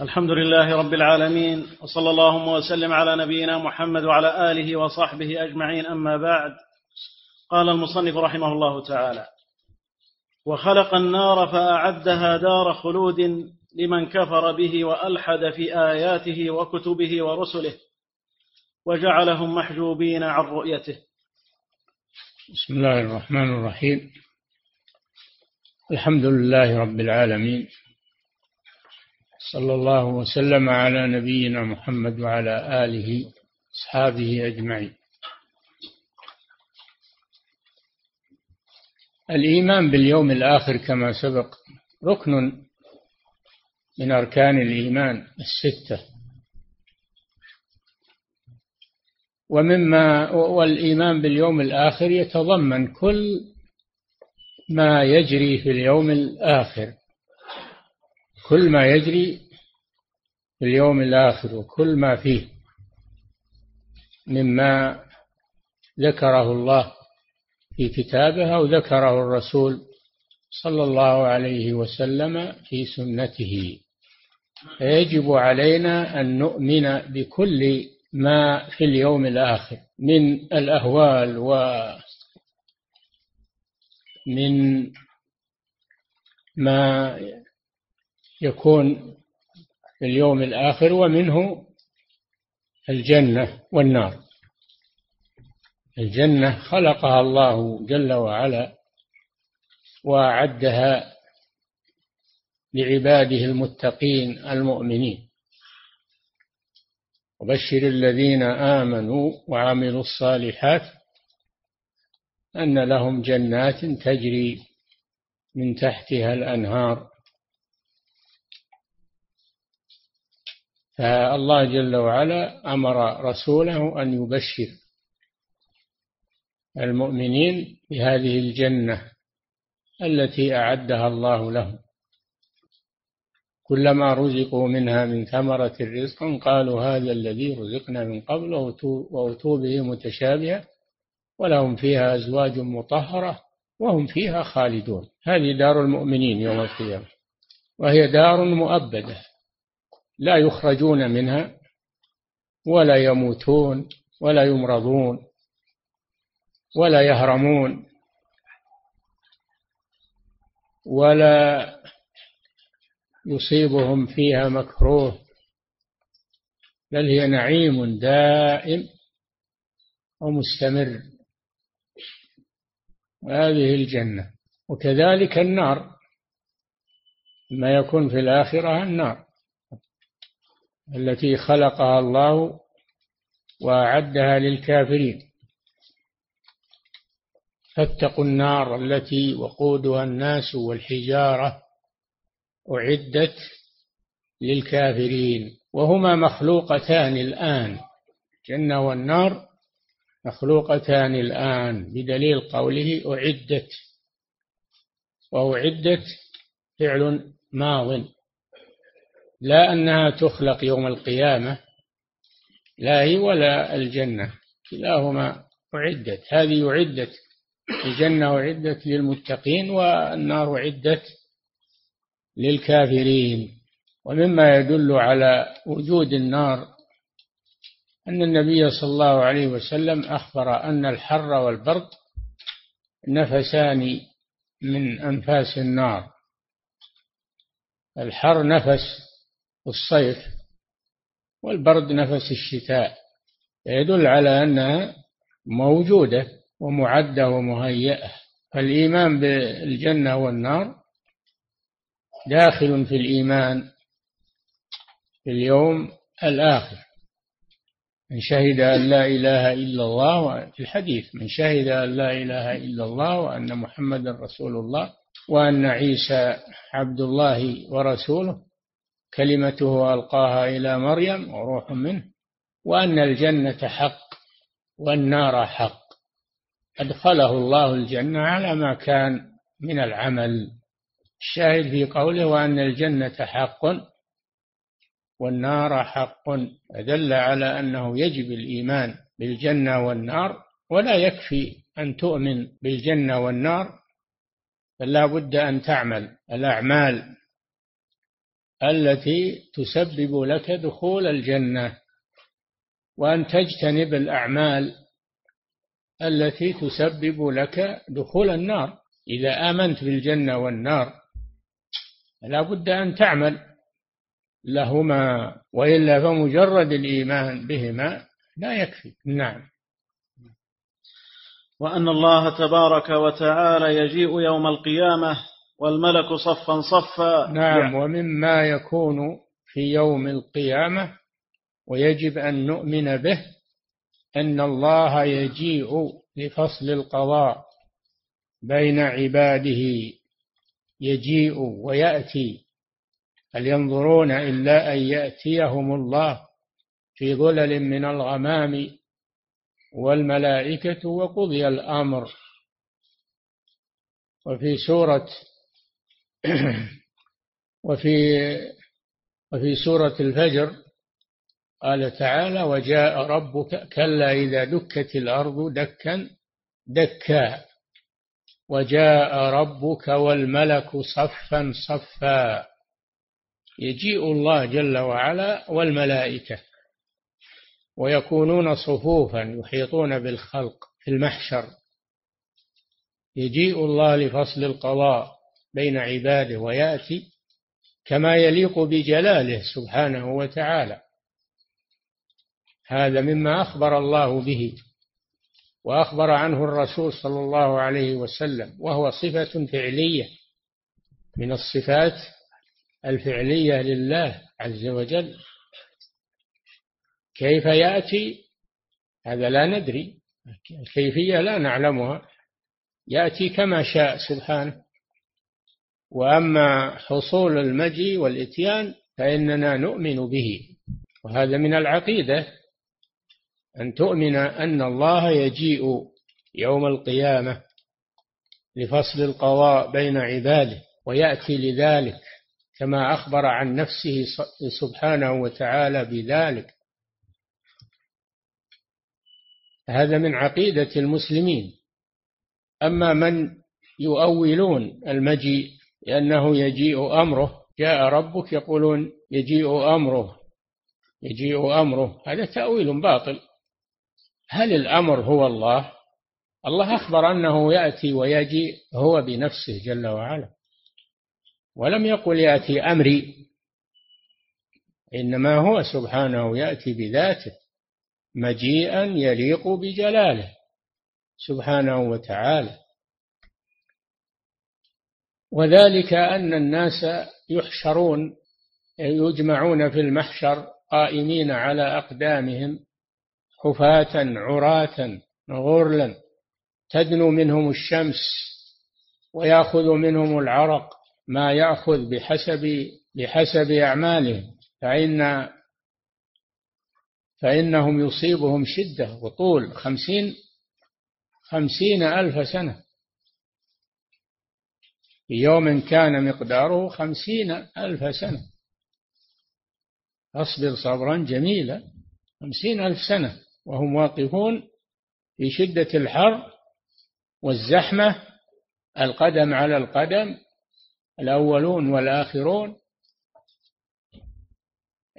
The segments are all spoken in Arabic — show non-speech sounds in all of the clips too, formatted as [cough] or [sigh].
الحمد لله رب العالمين وصلى اللهم وسلم على نبينا محمد وعلى آله وصحبه أجمعين أما بعد. قال المصنف رحمه الله تعالى وخلق النار فأعدها دار خلود لمن كفر به وألحد في آياته وكتبه ورسله وجعلهم محجوبين عن رؤيته. بسم الله الرحمن الرحيم. الحمد لله رب العالمين صلى الله وسلم على نبينا محمد وعلى آله أصحابه أجمعين. الإيمان باليوم الآخر كما سبق ركن من أركان الإيمان الستة. ومما والإيمان باليوم الآخر يتضمن كل ما يجري في اليوم الآخر. كل ما يجري في اليوم الآخر وكل ما فيه مما ذكره الله في كتابه أو ذكره الرسول صلى الله عليه وسلم في سنته. فيجب علينا أن نؤمن بكل ما في اليوم الآخر من الأهوال ومن ما يكون في اليوم الآخر ومنه الجنة والنار. الجنة خلقها الله جل وعلا وأعدها لعباده المتقين المؤمنين. وبشر الذين آمنوا وعملوا الصالحات أن لهم جنات تجري من تحتها الأنهار فالله جل وعلا أمر رسوله أن يبشر المؤمنين بهذه الجنة التي أعدها الله لهم. كلما رزقوا منها من ثمرة رزق قالوا هذا الذي رزقنا من قبل وأتوا به متشابها ولهم فيها أزواج مطهرة وهم فيها خالدون. هذه دار المؤمنين يوم القيامة وهي دار مؤبدة. لا يخرجون منها ولا يموتون ولا يمرضون ولا يهرمون ولا يصيبهم فيها مكروه بل هي نعيم دائم ومستمر. هذه الجنة. وكذلك النار. ما يكون في الآخرة النار. التي خلقها الله وأعدها للكافرين. فاتقوا النار التي وقودها الناس والحجارة أعدت للكافرين. وهما مخلوقتان الآن. الجنة والنار مخلوقتان الآن. بدليل قوله أعدت. وأعدت فعل ماض. لا أنها تخلق يوم القيامة لا هي ولا الجنة كلاهما أعدت. هذه أعدت الجنة أعدت للمتقين والنار أعدت للكافرين. ومما يدل على وجود النار أن النبي صلى الله عليه وسلم أخبر أن الحر والبرد نفسان من أنفاس النار. الحر نفس الصيف والبرد نفس الشتاء يدل على أنها موجودة ومعدة ومهيئة. فالإيمان بالجنة والنار داخل في الإيمان في اليوم الآخر. من شهد أن لا إله إلا الله في الحديث من شهد أن لا إله إلا الله وأن محمدا رسول الله وأن عيسى عبد الله ورسوله كلمته ألقاها إلى مريم وروح منه وأن الجنة حق والنار حق. أدخله الله الجنة على ما كان من العمل. الشاهد في قوله وأن الجنة حق والنار حق دل على أنه يجب الإيمان بالجنة والنار ولا يكفي أن تؤمن بالجنة والنار بل لا بد أن تعمل. الأعمال التي تسبب لك دخول الجنة وأن تجتنب الأعمال التي تسبب لك دخول النار. إذا آمنت بالجنة والنار لا بد أن تعمل لهما وإلا فمجرد الإيمان بهما لا يكفي. نعم. وأن الله تبارك وتعالى يجيء يوم القيامة والملك صفا صفا. نعم ومما يكون في يوم القيامة ويجب أن نؤمن به أن الله يجيء لفصل القضاء بين عباده. يجيء ويأتي. هل ينظرون إلا أن يأتيهم الله في ظلل من الغمام والملائكة وقضي الأمر؟ وفي سورة [clears throat] وفي وفي سورة الفجر قال تعالى وجاء ربك كلا إذا دكت الأرض دكا دكا وجاء ربك والملك صفا صفا. يجيء الله جل وعلا والملائكة ويكونون صفوفا يحيطون بالخلق في المحشر. يجيء الله لفصل القضاء بين عباده ويأتي كما يليق بجلاله سبحانه وتعالى. هذا مما أخبر الله به وأخبر عنه الرسول صلى الله عليه وسلم وهو صفة فعلية من الصفات الفعلية لله عز وجل. كيف يأتي؟ هذا لا ندري الكيفية لا نعلمها. يأتي كما شاء سبحانه. وأما حصول المجيء والإتيان فإننا نؤمن به. وهذا من العقيدة أن تؤمن أن الله يجيء يوم القيامة لفصل القضاء بين عباده ويأتي لذلك كما أخبر عن نفسه سبحانه وتعالى بذلك. هذا من عقيدة المسلمين. أما من يؤولون المجيء لأنه يجيء أمره. جاء ربك يقولون يجيء أمره. يجيء أمره. هذا تأويل باطل. هل الأمر هو الله؟ الله أخبر أنه يأتي ويجيء هو بنفسه جل وعلا. ولم يقل يأتي أمري. إنما هو سبحانه يأتي بذاته. مجيئا يليق بجلاله سبحانه وتعالى. وذلك أن الناس يحشرون يجمعون في المحشر قائمين على أقدامهم حفاة عراة غرلا تدنو منهم الشمس ويأخذ منهم العرق ما يأخذ بحسب بحسب أعمالهم فإن فإنهم يصيبهم شدة وطول خمسين خمسين ألف سنة. في يوم كان مقداره خمسين ألف سنة. أصبر صبرا جميلا. خمسين ألف سنة. وهم واقفون في شدة الحر والزحمة. القدم على القدم. الأولون والآخرون.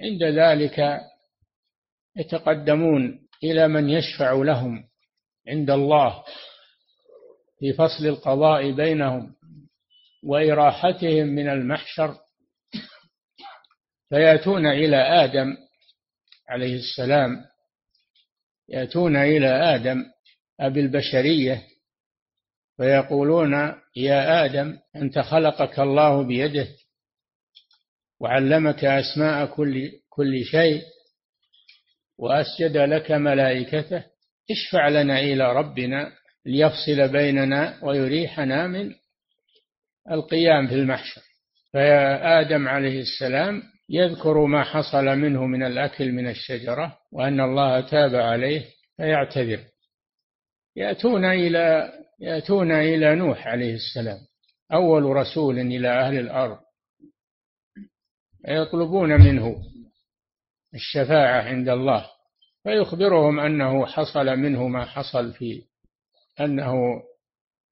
عند ذلك يتقدمون إلى من يشفع لهم عند الله في فصل القضاء بينهم. وإراحتهم من المحشر. فيأتون إلى آدم عليه السلام. يأتون إلى آدم أبي البشرية فيقولون يا آدم أنت خلقك الله بيده وعلمك أسماء كل كل شيء وأسجد لك ملائكته. اشفع لنا إلى ربنا ليفصل بيننا ويريحنا من القيام في المحشر. فآدم عليه السلام يذكر ما حصل منه من الأكل من الشجرة وأن الله تاب عليه فيعتذر. يأتون إلى يأتون إلى نوح عليه السلام أول رسول إلى أهل الأرض يطلبون منه الشفاعة عند الله فيخبرهم أنه حصل منه ما حصل في أنه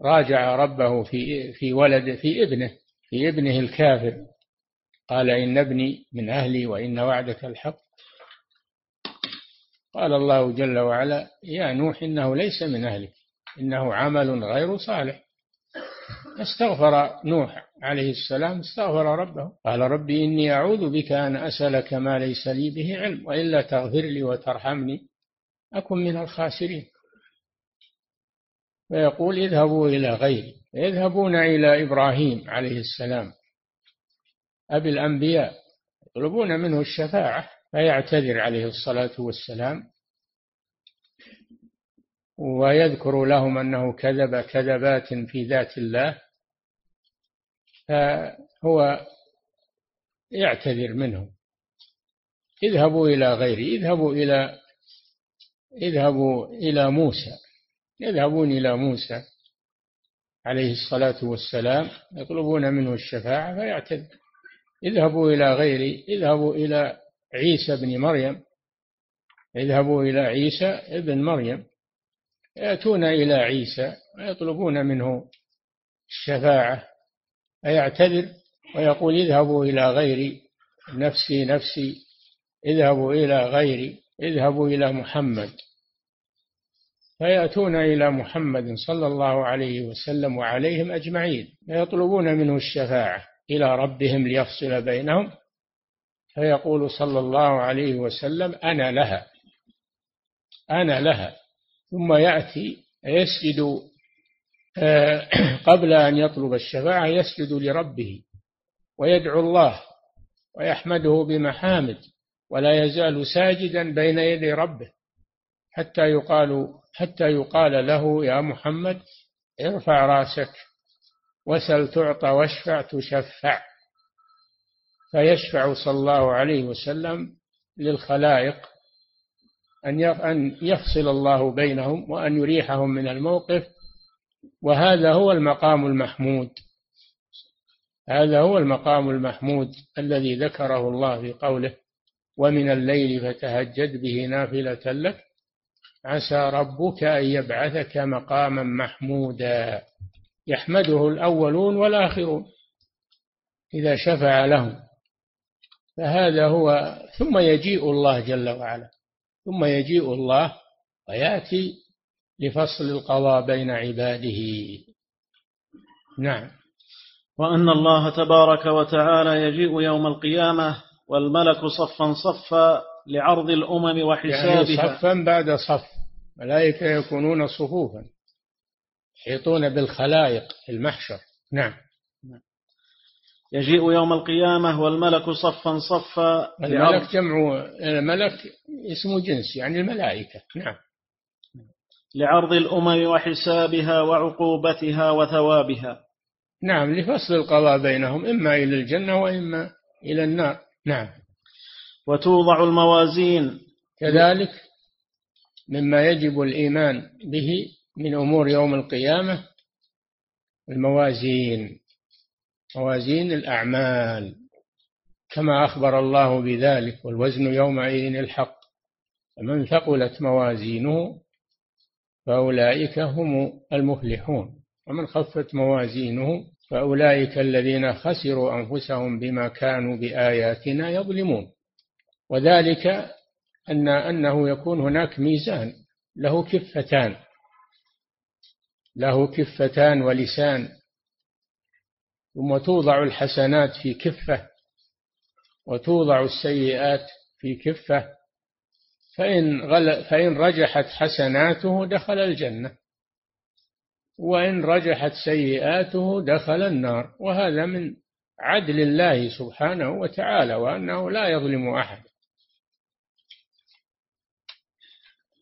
راجع ربه في في ولد في ابنه في ابنه الكافر. قال إن ابني من أهلي وإن وعدك الحق. قال الله جل وعلا يا نوح إنه ليس من أهلك إنه عمل غير صالح. استغفر نوح عليه السلام استغفر ربه. قال ربي إني أعوذ بك أن أسألك ما ليس لي به علم وإلا تغفر لي وترحمني أكن من الخاسرين. فيقول اذهبوا إلى غيري. يذهبون إلى إبراهيم عليه السلام. أبي الأنبياء يطلبون منه الشفاعة فيعتذر عليه الصلاة والسلام. ويذكر لهم أنه كذب كذبات في ذات الله. فهو يعتذر منهم. اذهبوا إلى غيري. اذهبوا إلى اذهبوا إلى موسى. يذهبون إلى موسى عليه الصلاة والسلام يطلبون منه الشفاعة فيعتذر اذهبوا إلى غيري اذهبوا إلى عيسى بن مريم. اذهبوا إلى عيسى ابن مريم. يأتون إلى عيسى ويطلبون منه الشفاعة فيعتذر ويقول اذهبوا إلى غيري نفسي نفسي اذهبوا إلى غيري اذهبوا إلى محمد. فيأتون إلى محمد صلى الله عليه وسلم وعليهم أجمعين فيطلبون منه الشفاعة إلى ربهم ليفصل بينهم. فيقول صلى الله عليه وسلم أنا لها أنا لها. ثم يأتي يسجد آه، [clears throat] قبل أن يطلب الشفاعة يسجد لربه ويدعو الله ويحمده بمحامد ولا يزال ساجدا بين يدي ربه. حتى يقال حتى يقال له يا محمد ارفع رأسك وسل تعطى واشفع تشفع. فيشفع صلى الله عليه وسلم للخلائق أن يفصل الله بينهم وأن يريحهم من الموقف. وهذا هو المقام المحمود. هذا هو المقام المحمود الذي ذكره الله في قوله ومن الليل فتهجد به نافلة لك عسى ربك أن يبعثك مقاما محمودا. يحمده الأولون والآخرون إذا شفع لهم. فهذا هو ثم يجيء الله جل وعلا. ثم يجيء الله ويأتي لفصل القضاء بين عباده. نعم. وأن الله تبارك وتعالى يجيء يوم القيامة والملك صفا صفا لعرض الأمم وحسابها. يعني صفا بعد صف. ملائكة يكونون صفوفا. يحيطون بالخلائق المحشر. نعم. يجيء يوم القيامة والملك صفا صفا. الملك جمع الملك اسم جنس يعني الملائكة. نعم. لعرض الأمم وحسابها وعقوبتها وثوابها. نعم لفصل القضاء بينهم إما إلى الجنة وإما إلى النار. نعم. وتوضع الموازين. كذلك مما يجب الإيمان به من أمور يوم القيامة الموازين موازين الأعمال كما أخبر الله بذلك والوزن يومئذ الحق. فمن ثقلت موازينه فأولئك هم المفلحون ومن خفت موازينه فأولئك الذين خسروا أنفسهم بما كانوا بآياتنا يظلمون. وذلك أن أنه يكون هناك ميزان له كفتان له كفتان ولسان ثم توضع الحسنات في كفة وتوضع السيئات في كفة فإن, غل فإن رجحت حسناته دخل الجنة وإن رجحت سيئاته دخل النار وهذا من عدل الله سبحانه وتعالى وأنه لا يظلم أحد.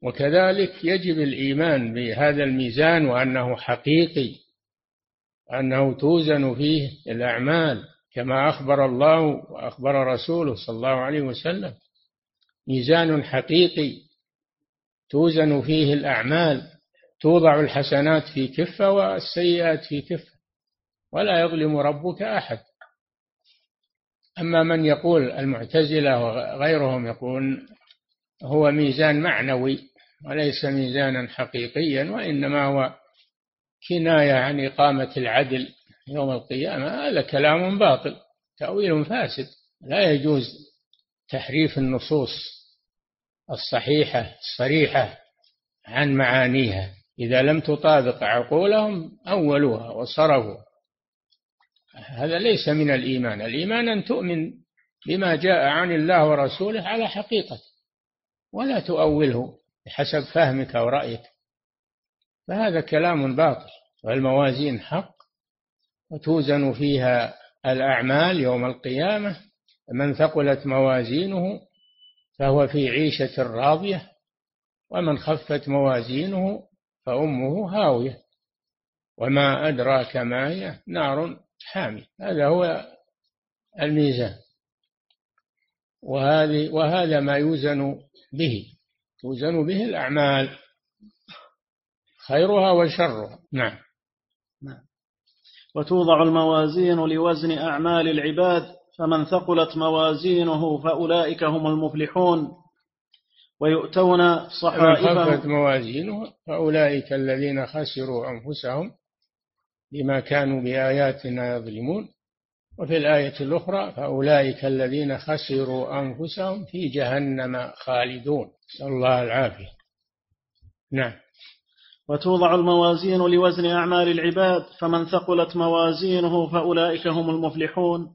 وكذلك يجب الإيمان بهذا الميزان وأنه حقيقي أنه توزن فيه الأعمال كما أخبر الله وأخبر رسوله صلى الله عليه وسلم. ميزان حقيقي توزن فيه الأعمال توضع الحسنات في كفة والسيئات في كفة ولا يظلم ربك أحد. أما من يقول المعتزلة وغيرهم يقول هو ميزان معنوي وليس ميزانا حقيقيا وإنما هو كناية عن إقامة العدل يوم القيامة. هذا كلام باطل تأويل فاسد. لا يجوز تحريف النصوص الصحيحة الصريحة عن معانيها. إذا لم تطابق عقولهم أولوها وصرفوا. هذا ليس من الإيمان. الإيمان أن تؤمن بما جاء عن الله ورسوله على حقيقة. ولا تؤوله بحسب فهمك ورأيك فهذا كلام باطل والموازين حق وتوزن فيها الأعمال يوم القيامة. من ثقلت موازينه فهو في عيشة راضية ومن خفت موازينه فأمه هاوية. وما أدراك ما هي؟ نار حامي هذا هو الميزان. وهذه وهذا ما يوزن به توزن به الأعمال. خيرها وشرها. نعم. نعم. وتوضع الموازين لوزن أعمال العباد فمن ثقلت موازينه فأولئك هم المفلحون. ويؤتون صحائفهم. خفت موازينه فأولئك الذين خسروا أنفسهم بما كانوا بآياتنا يظلمون. وفي الآية الأخرى فأولئك الذين خسروا أنفسهم في جهنم خالدون. نسأل الله العافية. نعم. وتوضع الموازين لوزن أعمال العباد فمن ثقلت موازينه فأولئك هم المفلحون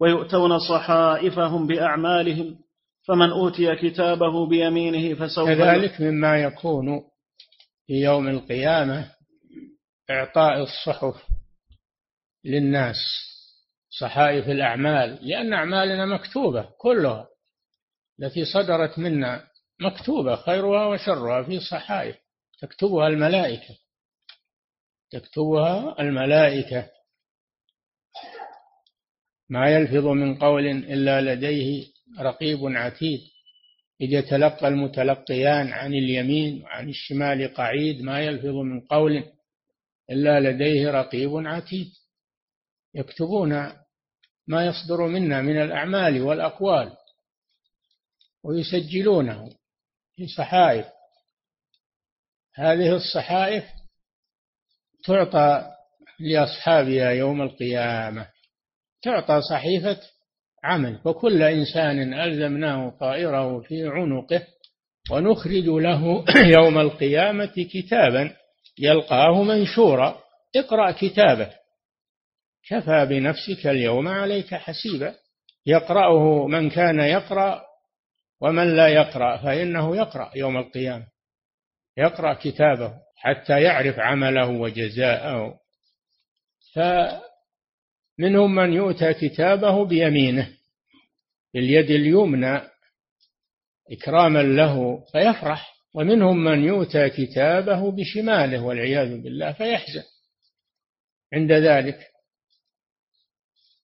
ويؤتون صحائفهم بأعمالهم فمن أوتي كتابه بيمينه فسوف كذلك مما يكون في يوم القيامة إعطاء الصحف للناس. صحائف الأعمال لأن أعمالنا مكتوبة كلها. التي صدرت منا مكتوبة خيرها وشرها في صحائف. تكتبها الملائكة. تكتبها الملائكة. ما يلفظ من قول إلا لديه رقيب عتيد. إذ يتلقى المتلقيان عن اليمين وعن الشمال قعيد ما يلفظ من قول إلا لديه رقيب عتيد. يكتبون ما يصدر منا من الأعمال والأقوال ويسجلونه في صحائف هذه الصحائف تعطى لأصحابها يوم القيامة تعطى صحيفة عمل وكل إنسان ألزمناه طائره في عنقه ونخرج له [clears throat] يوم القيامة كتابا يلقاه منشورا اقرأ كتابه. كفى بنفسك اليوم عليك حسيبا. يقرأه من كان يقرأ ومن لا يقرأ فإنه يقرأ يوم القيامة. يقرأ كتابه حتى يعرف عمله وجزاءه. فمنهم من يؤتى كتابه بيمينه باليد اليمنى إكراما له فيفرح. ومنهم من يؤتى كتابه بشماله والعياذ بالله فيحزن. عند ذلك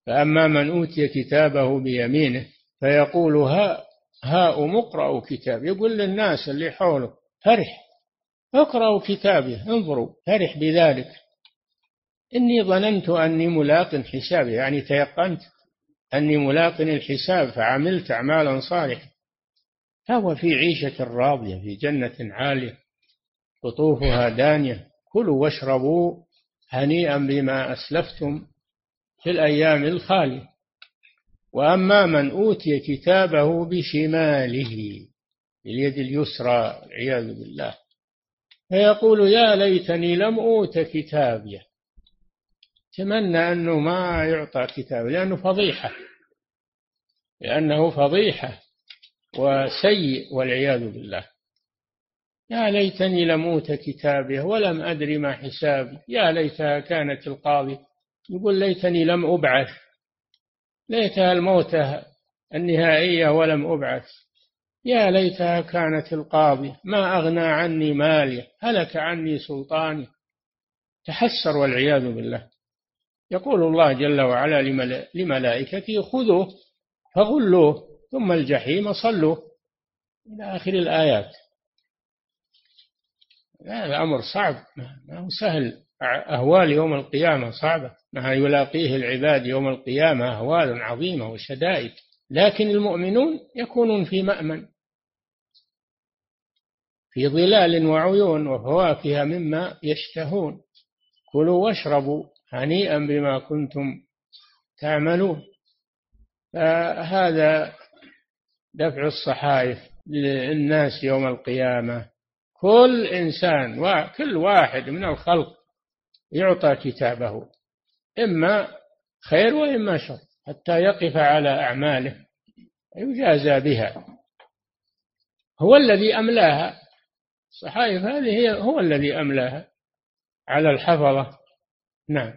فأما من أوتي كتابه بيمينه فيقول ها هاؤم اقرأوا كتاب. يقول للناس اللي حوله فرح اقرأوا كتابي انظروا فرح بذلك. إني ظننت أني ملاق حسابي يعني تيقنت أني ملاق الحساب فعملت أعمالا صالحة. فهو في عيشة راضية في جنة عالية قطوفها دانية. كلوا واشربوا هنيئا بما أسلفتم. في الأيام الخالية. وأما من أوتي كتابه بشماله باليد اليسرى والعياذ بالله فيقول يا ليتني لم أوت كتابيه. تمنى أنه ما يعطى كتاب لأنه فضيحة لأنه فضيحة وسيء والعياذ بالله. يا ليتني لم أوت كتابيه ولم أدر ما حسابي. يا ليتها كانت القاضي يقول ليتني لم أبعث ليتها الموتة النهائية ولم أبعث. يا ليتها كانت القاضي ما أغنى عني مالي هلك عني سلطاني. تحسر والعياذ بالله. يقول الله جل وعلا لملائكته خذوه فغلوه ثم الجحيم صلوه. إلى آخر الآيات. هذا أمر صعب ما هو سهل. أهوال يوم القيامة صعبة. يلاقيه العباد يوم القيامة أهوال عظيمة وشدائد لكن المؤمنون يكونون في مأمن في ظلال وعيون وفواكه مما يشتهون. كلوا واشربوا هنيئا بما كنتم تعملون. فهذا دفع الصحائف للناس يوم القيامة. كل إنسان وكل واحد من الخلق يعطى كتابه. إما خير وإما شر حتى يقف على أعماله ويجازى بها. هو الذي أملاها. الصحائف هذه هي هو الذي أملاها على الحفظة نعم.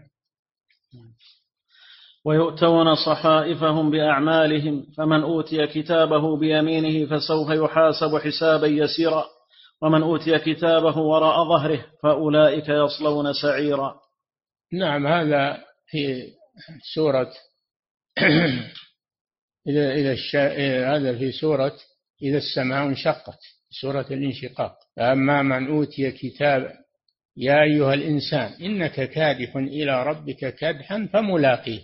ويؤتون صحائفهم بأعمالهم فمن أوتي كتابه بيمينه فسوف يحاسب حسابا يسيرا ومن أوتي كتابه وراء ظهره فأولئك يصلون سعيرا. نعم هذا في سورة [clears throat] إذا إذا الشا... هذا في سورة إذا السماء انشقت سورة الانشقاق. فأما من أوتي كتاب يا أيها الإنسان إنك كادح إلى ربك كدحا فملاقيه.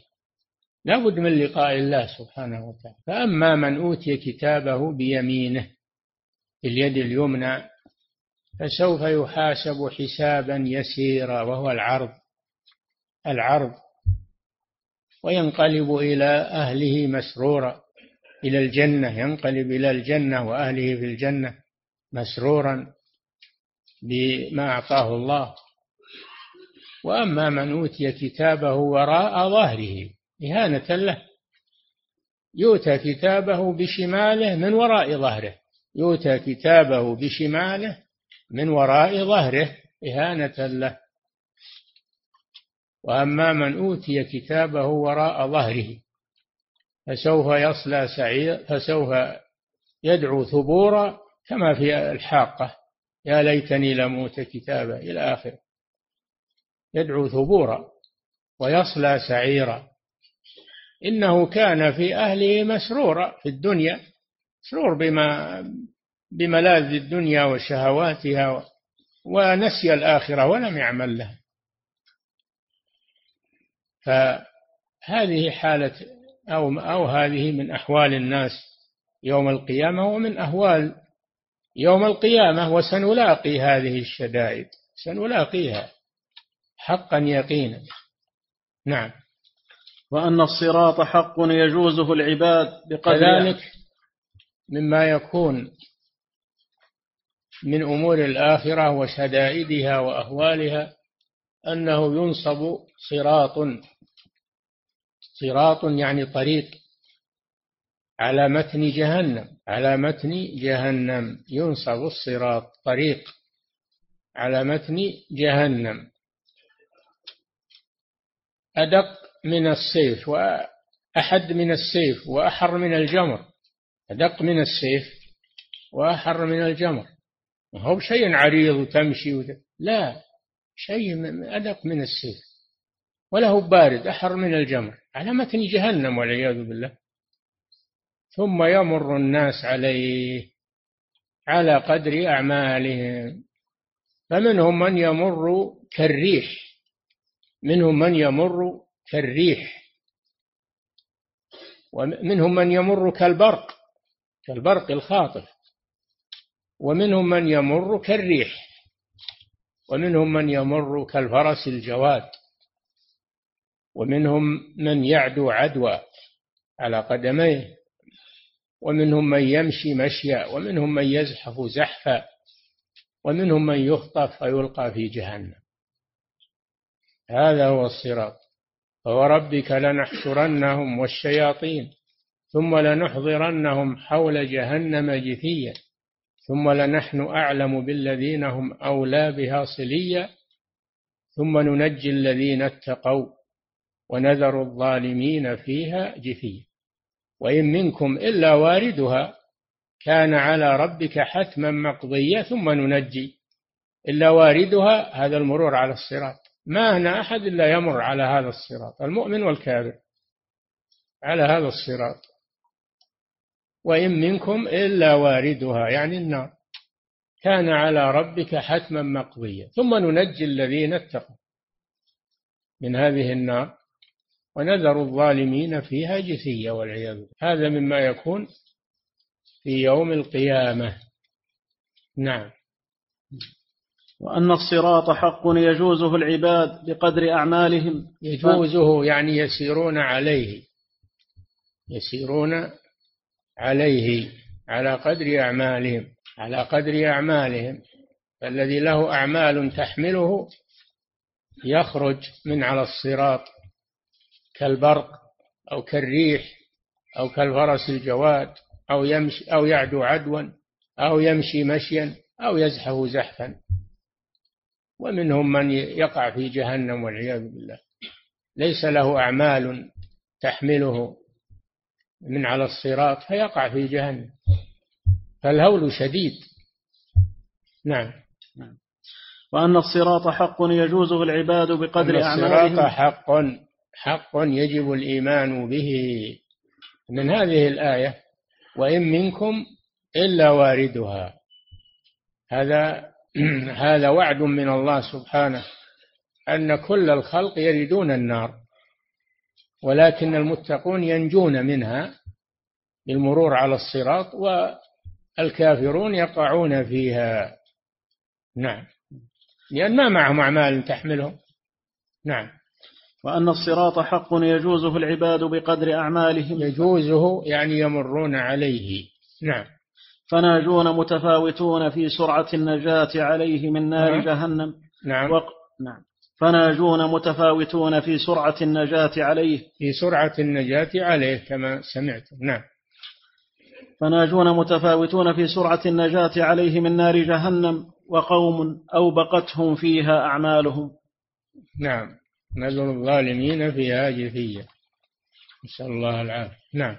لا بد من لقاء الله سبحانه وتعالى. فأما من أوتي كتابه بيمينه باليد اليمنى فسوف يحاسب حسابا يسيرا وهو العرض. العرض وينقلب إلى أهله مسرورا إلى الجنة ينقلب إلى الجنة وأهله في الجنة مسرورا بما أعطاه الله. وأما من أوتي كتابه وراء ظهره إهانة له. يؤتى كتابه بشماله من وراء ظهره. يؤتى كتابه بشماله من وراء ظهره إهانة له. وأما من أوتي كتابه وراء ظهره فسوف يصلى سعير فسوف يدعو ثبورا كما في الحاقة يا ليتني لم أوت كتابا إلى آخره. يدعو ثبورا ويصلى سعيرا. إنه كان في أهله مسرورا في الدنيا مسرور بما بملاذ الدنيا وشهواتها ونسي الآخرة ولم يعمل لها. فهذه حالة أو أو هذه من أحوال الناس يوم القيامة ومن أهوال يوم القيامة وسنلاقي هذه الشدائد سنلاقيها حقا يقينا. نعم. وأن الصراط حق يجوزه العباد بقدر كذلك مما يكون من أمور الآخرة وشدائدها وأهوالها أنه ينصب صراط صراط يعني طريق على متن جهنم على متن جهنم ينصب الصراط طريق على متن جهنم. أدق من السيف وأحد من السيف وأحر من الجمر. أدق من السيف وأحر من الجمر. هو شيء عريض وتمشي وت... لا شيء أدق من السيف. وله بارد أحر من الجمر على متن جهنم والعياذ بالله. ثم يمر الناس عليه على قدر أعمالهم. فمنهم من يمر كالريح منهم من يمر كالريح. ومنهم من يمر كالبرق كالبرق الخاطف. ومنهم من يمر كالريح ومنهم من يمر كالفرس الجواد. ومنهم من يعدو عدوى على قدميه ومنهم من يمشي مشيا ومنهم من يزحف زحفا ومنهم من يخطف فيلقى في جهنم. هذا هو الصراط. فوربك لنحشرنهم والشياطين ثم لنحضرنهم حول جهنم جثيا ثم لنحن أعلم بالذين هم أولى بها صليا ثم ننجي الذين اتقوا. ونذر الظالمين فيها جثيا. وإن منكم إلا واردها كان على ربك حتما مقضيا ثم ننجي. إلا واردها هذا المرور على الصراط. ما هنا أحد إلا يمر على هذا الصراط المؤمن والكافر على هذا الصراط. وإن منكم إلا واردها يعني النار. كان على ربك حتما مقضيا ثم ننجي الذين اتقوا من هذه النار. ونذر الظالمين فيها جثيا والعياذ بالله. هذا مما يكون في يوم القيامة. نعم. وأن الصراط حق يجوزه العباد بقدر أعمالهم. يجوزه يعني يسيرون عليه. يسيرون عليه على قدر أعمالهم على قدر أعمالهم. فالذي له أعمال تحمله يخرج من على الصراط. كالبرق أو كالريح أو كالفرس الجواد أو يمشي أو يعدو عدوا أو يمشي مشيا أو يزحف زحفا. ومنهم من يقع في جهنم والعياذ بالله. ليس له أعمال تحمله من على الصراط فيقع في جهنم. فالهول شديد. نعم. وأن الصراط حق يجوزه العباد بقدر أعمالهم الصراط حق حق يجب الإيمان به. من هذه الآية وإن منكم إلا واردها. هذا [clears throat] هذا وعد من الله سبحانه أن كل الخلق يردون النار ولكن المتقون ينجون منها بالمرور على الصراط والكافرون يقعون فيها. نعم. لأن ما معهم أعمال تحملهم. نعم. وأن الصراط حق يجوزه العباد بقدر أعمالهم. يجوزه يعني يمرون عليه. نعم. فناجون متفاوتون في سرعة النجاة عليه من نار نعم. جهنم. نعم. وق... نعم. فناجون متفاوتون في سرعة النجاة عليه. في سرعة النجاة عليه كما سمعتم. نعم. فناجون متفاوتون في سرعة النجاة عليه من نار جهنم وقوم أوبقتهم فيها أعمالهم. نعم. نذر الظالمين فيها جثية. نسأل الله العافية. نعم.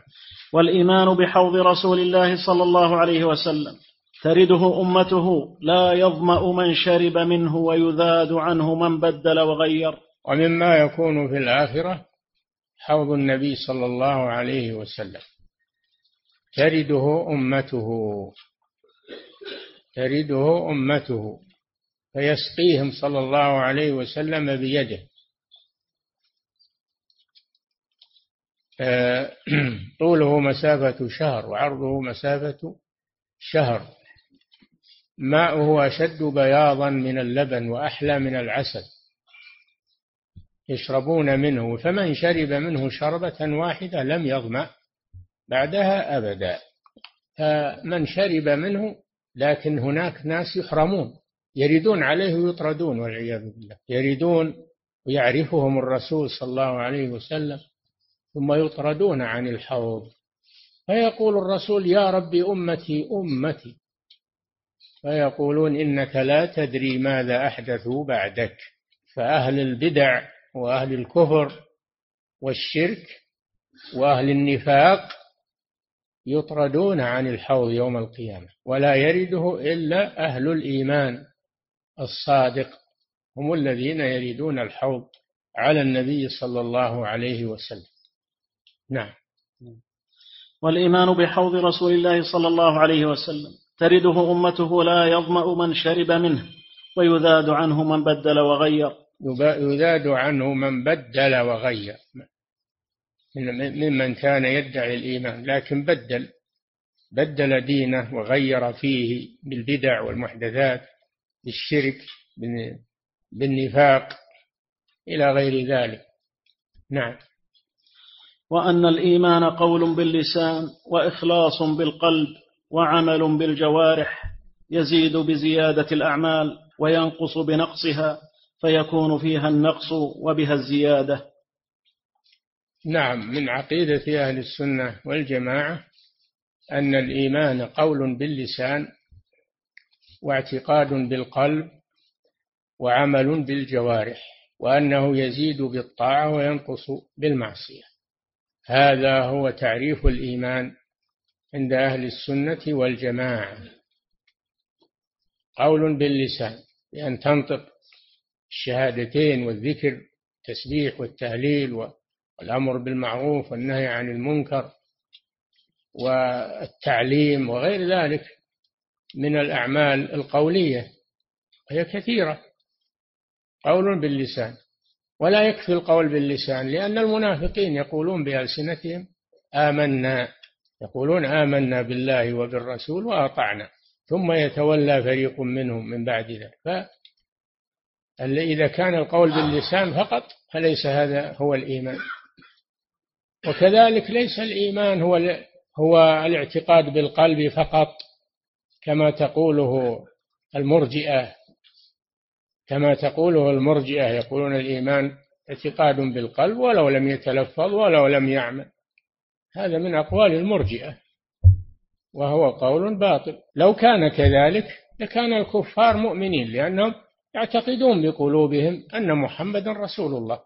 والإيمان بحوض رسول الله صلى الله عليه وسلم. ترده أمته لا يظمأ من شرب منه ويذاد عنه من بدل وغير. ومما يكون في الآخرة حوض النبي صلى الله عليه وسلم. ترده أمته. ترده أمته. فيسقيهم صلى الله عليه وسلم بيده. [clears throat] طوله مسافة شهر وعرضه مسافة شهر. ماؤه أشد بياضا من اللبن وأحلى من العسل. يشربون منه فمن شرب منه شربة واحدة لم يظمأ بعدها أبدا. فمن شرب منه لكن هناك ناس يحرمون يردون عليه ويطردون والعياذ بالله. يردون ويعرفهم الرسول صلى الله عليه وسلم ثم يطردون عن الحوض. فيقول الرسول يا رب أمتي أمتي. فيقولون إنك لا تدري ماذا أحدثوا بعدك. فأهل البدع وأهل الكفر والشرك وأهل النفاق يطردون عن الحوض يوم القيامة. ولا يرده إلا أهل الإيمان الصادق. هم الذين يريدون الحوض على النبي صلى الله عليه وسلم. نعم. والإيمان بحوض رسول الله صلى الله عليه وسلم. ترده أمته لا يظمأ من شرب منه ويذاد عنه من بدل وغير. يذاد عنه من بدل وغير. ممن كان يدعي الإيمان لكن بدل. بدل دينه وغير فيه بالبدع والمحدثات بالشرك بالنفاق إلى غير ذلك. نعم. وأن الإيمان قول باللسان وإخلاص بالقلب وعمل بالجوارح يزيد بزيادة الأعمال وينقص بنقصها فيكون فيها النقص وبها الزيادة. نعم من عقيدة أهل السنة والجماعة أن الإيمان قول باللسان واعتقاد بالقلب وعمل بالجوارح وأنه يزيد بالطاعة وينقص بالمعصية. هذا هو تعريف الإيمان عند أهل السنة والجماعة. قول باللسان بأن تنطق الشهادتين والذكر التسبيح والتهليل والأمر بالمعروف والنهي عن المنكر والتعليم وغير ذلك من الأعمال القولية هي كثيرة. قول باللسان. ولا يكفي القول باللسان لأن المنافقين يقولون بألسنتهم آمنا يقولون آمنا بالله وبالرسول وأطعنا ثم يتولى فريق منهم من بعد ذلك. فإذا كان القول باللسان فقط فليس هذا هو الإيمان. وكذلك ليس الإيمان هو هو الاعتقاد بالقلب فقط كما تقوله المرجئة كما تقوله المرجئة يقولون الإيمان اعتقاد بالقلب ولو لم يتلفظ ولو لم يعمل. هذا من أقوال المرجئة وهو قول باطل. لو كان كذلك لكان الكفار مؤمنين لأنهم يعتقدون بقلوبهم أن محمدا رسول الله.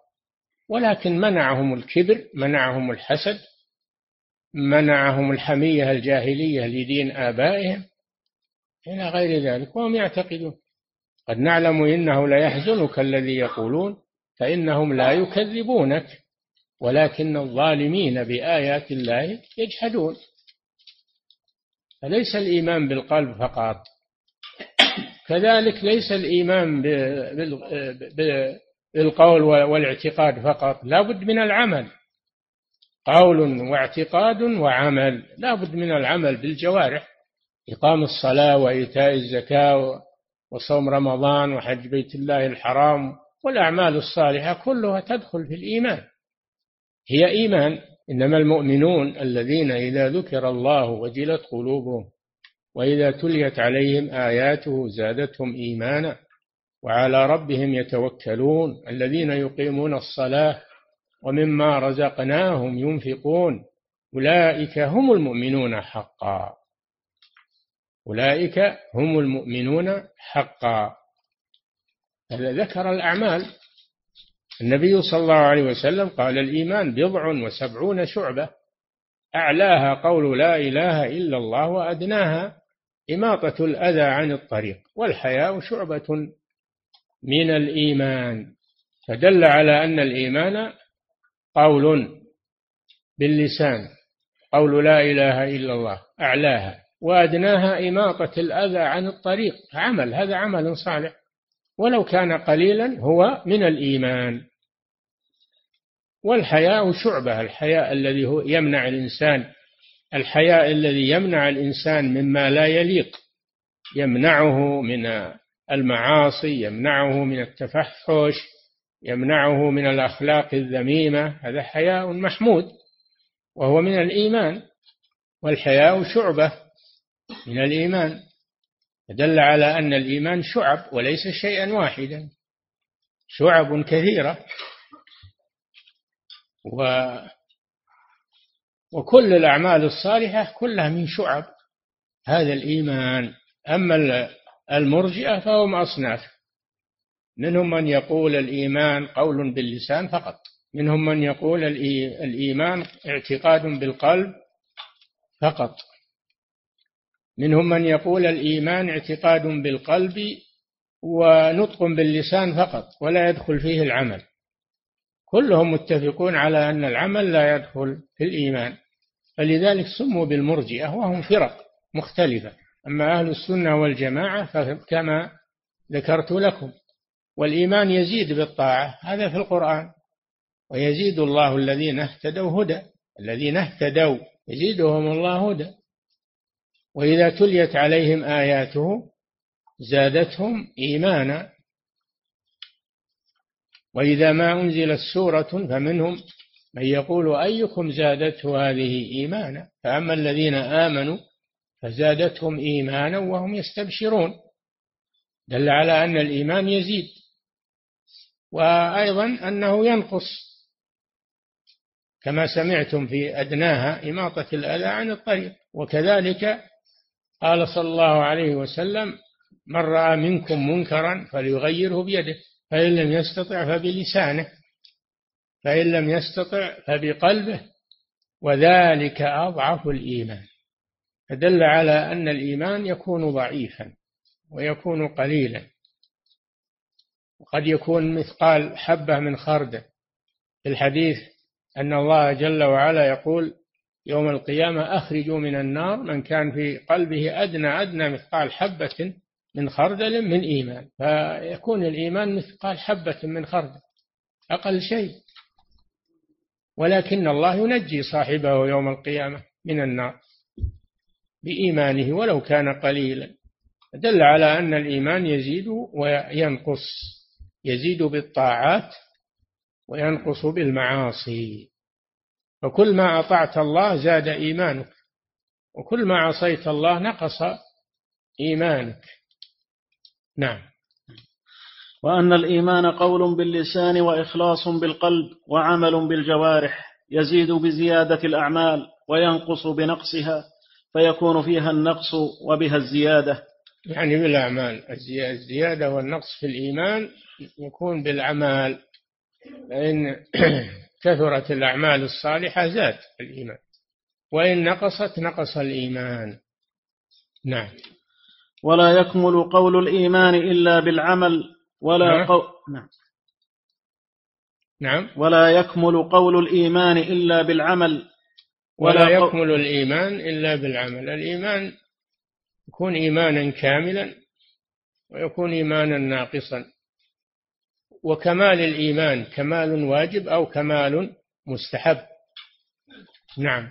ولكن منعهم الكبر منعهم الحسد منعهم الحمية الجاهلية لدين آبائهم. إلى غير ذلك وهم يعتقدون. قد نعلم إنه ليحزنك الذي يقولون فإنهم لا يكذبونك ولكن الظالمين بآيات الله يجحدون. فليس الإيمان بالقلب فقط. كذلك ليس الإيمان بالقول والاعتقاد فقط. لا بد من العمل. قول واعتقاد وعمل. لا بد من العمل بالجوارح. إقام الصلاة وإيتاء الزكاة وصوم رمضان وحج بيت الله الحرام والأعمال الصالحة كلها تدخل في الإيمان. هي إيمان إنما المؤمنون الذين إذا ذكر الله وجلت قلوبهم وإذا تليت عليهم آياته زادتهم إيمانا وعلى ربهم يتوكلون الذين يقيمون الصلاة ومما رزقناهم ينفقون أولئك هم المؤمنون حقا. أولئك هم المؤمنون حقا. هذا ذكر الأعمال. النبي صلى الله عليه وسلم قال الإيمان بضع وسبعون شعبة. أعلاها قول لا إله إلا الله وأدناها إماطة الأذى عن الطريق. والحياء شعبة من الإيمان. فدل على أن الإيمان قول باللسان. قول لا إله إلا الله. أعلاها. وأدناها إماطة الأذى عن الطريق. عمل هذا عمل صالح. ولو كان قليلا هو من الإيمان. والحياء شعبة الحياء الذي هو يمنع الإنسان الحياء الذي يمنع الإنسان مما لا يليق. يمنعه من المعاصي يمنعه من التفحش يمنعه من الأخلاق الذميمة. هذا حياء محمود وهو من الإيمان. والحياء شعبة. من الإيمان. دل على أن الإيمان شعب وليس شيئا واحدا. شعب كثيرة. و وكل الأعمال الصالحة كلها من شعب هذا الإيمان. أما المرجئة فهم أصناف منهم من يقول الإيمان قول باللسان فقط. منهم من يقول الإيمان اعتقاد بالقلب فقط. منهم من يقول الإيمان اعتقاد بالقلب ونطق باللسان فقط ولا يدخل فيه العمل. كلهم متفقون على أن العمل لا يدخل في الإيمان فلذلك سموا بالمرجئة وهم فرق مختلفة. أما أهل السنة والجماعة فكما ذكرت لكم. والإيمان يزيد بالطاعة هذا في القرآن. ويزيد الله الذين اهتدوا هدى الذين اهتدوا يزيدهم الله هدى. وإذا تليت عليهم آياته زادتهم إيمانا. وإذا ما أنزلت سورة فمنهم من يقول أيكم زادته هذه إيمانا. فأما الذين آمنوا فزادتهم إيمانا وهم يستبشرون. دل على أن الإيمان يزيد. وأيضا أنه ينقص. كما سمعتم في أدناها إماطة الأذى عن الطريق. وكذلك قال صلى الله عليه وسلم من رأى منكم منكرا فليغيره بيده فإن لم يستطع فبلسانه فإن لم يستطع فبقلبه وذلك أضعف الإيمان. فدل على أن الإيمان يكون ضعيفا ويكون قليلا. وقد يكون مثقال حبة من خردة في الحديث أن الله جل وعلا يقول يوم القيامة أخرجوا من النار من كان في قلبه أدنى أدنى مثقال حبة من خردل من إيمان. فيكون الإيمان مثقال حبة من خردل أقل شيء. ولكن الله ينجي صاحبه يوم القيامة من النار بإيمانه ولو كان قليلا. دل على أن الإيمان يزيد وينقص يزيد بالطاعات وينقص بالمعاصي. فكل ما أطعت الله زاد إيمانك. وكل ما عصيت الله نقص إيمانك. نعم. وأن الإيمان قول باللسان وإخلاص بالقلب وعمل بالجوارح يزيد بزيادة الأعمال وينقص بنقصها فيكون فيها النقص وبها الزيادة. يعني بالأعمال الزيادة والنقص في الإيمان يكون بالأعمال. فإن [clears throat] كثرت الأعمال الصالحة زاد الإيمان. وإن نقصت نقص الإيمان. نعم. ولا يكمل قول الإيمان إلا بالعمل ولا نعم. قول نعم. نعم. ولا يكمل قول الإيمان إلا بالعمل ولا, ولا يكمل الإيمان إلا بالعمل. الإيمان يكون إيمانا كاملا ويكون إيمانا ناقصا. وكمال الإيمان كمال واجب أو كمال مستحب. نعم.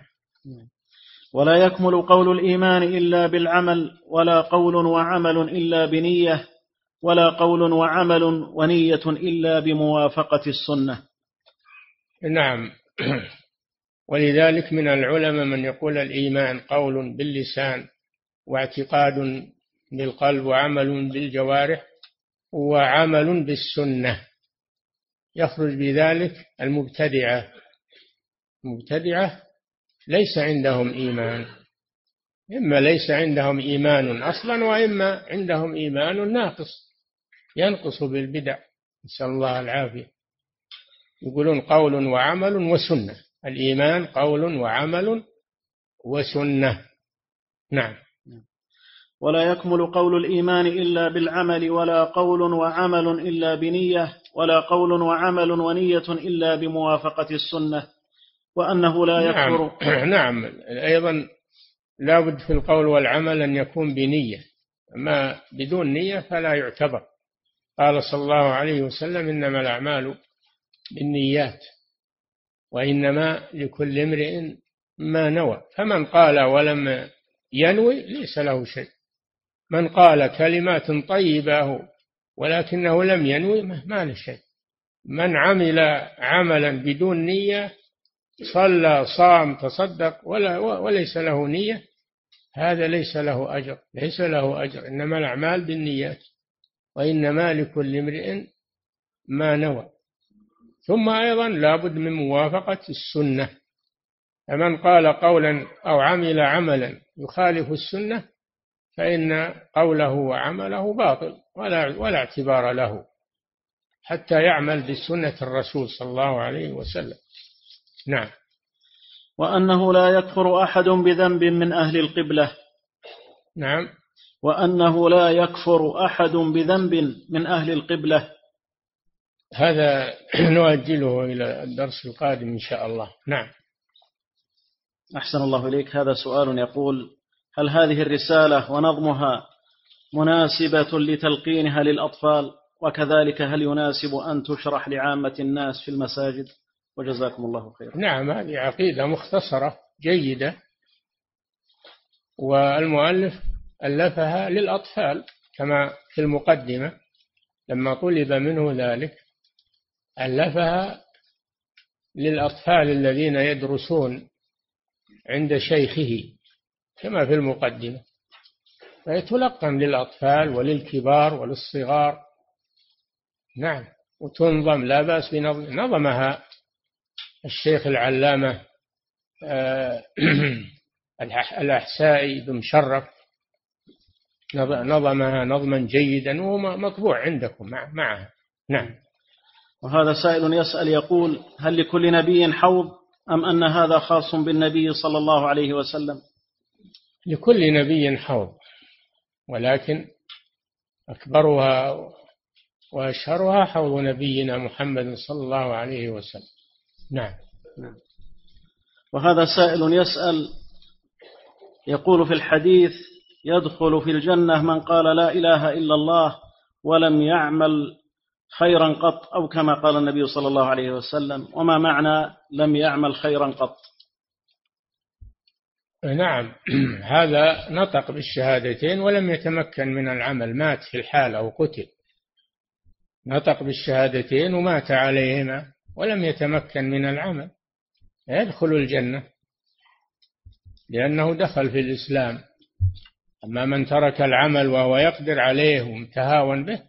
ولا يكمل قول الإيمان إلا بالعمل ولا قول وعمل إلا بنية ولا قول وعمل ونية إلا بموافقة السنة. نعم. [clears throat] ولذلك من العلماء من يقول الإيمان قول باللسان واعتقاد بالقلب وعمل بالجوارح وعمل بالسنة. يخرج بذلك المبتدعة. المبتدعة ليس عندهم إيمان. إما ليس عندهم إيمان أصلا وإما عندهم إيمان ناقص. ينقص بالبدع. نسأل الله العافية. يقولون قول وعمل وسنة. الإيمان قول وعمل وسنة. نعم. ولا يكمل قول الإيمان إلا بالعمل ولا قول وعمل إلا بنية ولا قول وعمل ونية إلا بموافقة السنة. وأنه لا نعم. يكفر. نعم, [clears throat] نعم. أيضا لا بد في القول والعمل أن يكون بنية. ما بدون نية فلا يعتبر. قال صلى الله عليه وسلم إنما الأعمال بالنيات وإنما لكل امرئ ما نوى. فمن قال ولم ينوي ليس له شيء. من قال كلمات طيبة ولكنه لم ينوي ما له شيء. من عمل عملا بدون نية صلى صام تصدق ولا وليس له نية هذا ليس له أجر ليس له أجر. إنما الأعمال بالنيات وإنما لكل امرئ ما نوى. ثم أيضا لابد من موافقة السنة. فمن قال قولا أو عمل عملا يخالف السنة فإن قوله وعمله باطل ولا ولا اعتبار له حتى يعمل بسنة الرسول صلى الله عليه وسلم. نعم. وأنه لا يكفر أحد بذنب من أهل القبلة. نعم. وأنه لا يكفر أحد بذنب من أهل القبلة. هذا [clears throat] نؤجله إلى الدرس القادم إن شاء الله. نعم. أحسن الله إليك. هذا سؤال يقول هل هذه الرسالة ونظمها مناسبة لتلقينها للأطفال؟ وكذلك هل يناسب أن تشرح لعامة الناس في المساجد؟ وجزاكم الله خيرا. نعم هذه عقيدة مختصرة جيدة. والمؤلف ألفها للأطفال كما في المقدمة. لما طلب منه ذلك ألفها للأطفال الذين يدرسون عند شيخه. كما في المقدمة. فيتلقن للأطفال وللكبار وللصغار. نعم وتنظم لا بأس بنظم نظمها الشيخ العلامة آه، [clears throat] الأحسائي بن مشرف نظمها نظما جيدا وهو مطبوع عندكم معها. نعم. وهذا سائل يسأل يقول هل لكل نبي حوض أم أن هذا خاص بالنبي صلى الله عليه وسلم؟ لكل نبي حوض ولكن أكبرها وأشهرها حوض نبينا محمد صلى الله عليه وسلم. نعم. نعم. وهذا سائل يسأل يقول في الحديث يدخل في الجنة من قال لا إله إلا الله ولم يعمل خيرا قط أو كما قال النبي صلى الله عليه وسلم وما معنى لم يعمل خيرا قط؟ نعم. [clears throat] هذا نطق بالشهادتين ولم يتمكن من العمل مات في الحال أو قتل. نطق بالشهادتين ومات عليهما ولم يتمكن من العمل. يدخل الجنة لأنه دخل في الإسلام. أما من ترك العمل وهو يقدر عليه ومتهاون به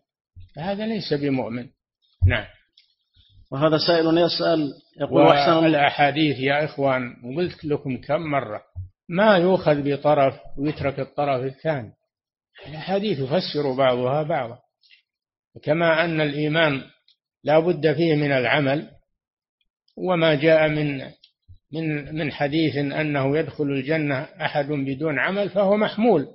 فهذا ليس بمؤمن. نعم. وهذا سائل يسأل يقول أحسن الأحاديث يا إخوان قلت لكم كم مرة ما يؤخذ بطرف ويترك الطرف الثاني. الأحاديث يفسر بعضها بعضا. كما أن الإيمان لا بد فيه من العمل وما جاء من من من حديث أنه يدخل الجنة أحد بدون عمل فهو محمول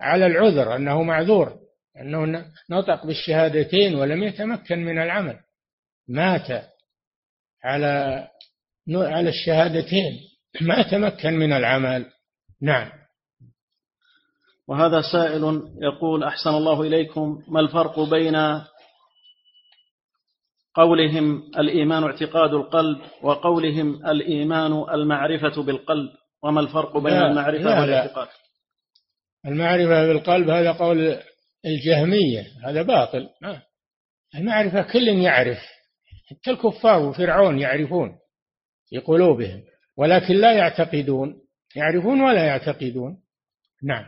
على العذر أنه معذور أنه نطق بالشهادتين ولم يتمكن من العمل. مات على على الشهادتين. ما تمكن من العمل. نعم. وهذا سائل يقول أحسن الله إليكم ما الفرق بين قولهم الإيمان اعتقاد القلب وقولهم الإيمان المعرفة بالقلب؟ وما الفرق بين لا المعرفة لا والاعتقاد؟ المعرفة بالقلب هذا قول الجهمية هذا باطل. المعرفة كل يعرف حتى الكفار وفرعون يعرفون في قلوبهم. ولكن لا يعتقدون. يعرفون ولا يعتقدون. نعم.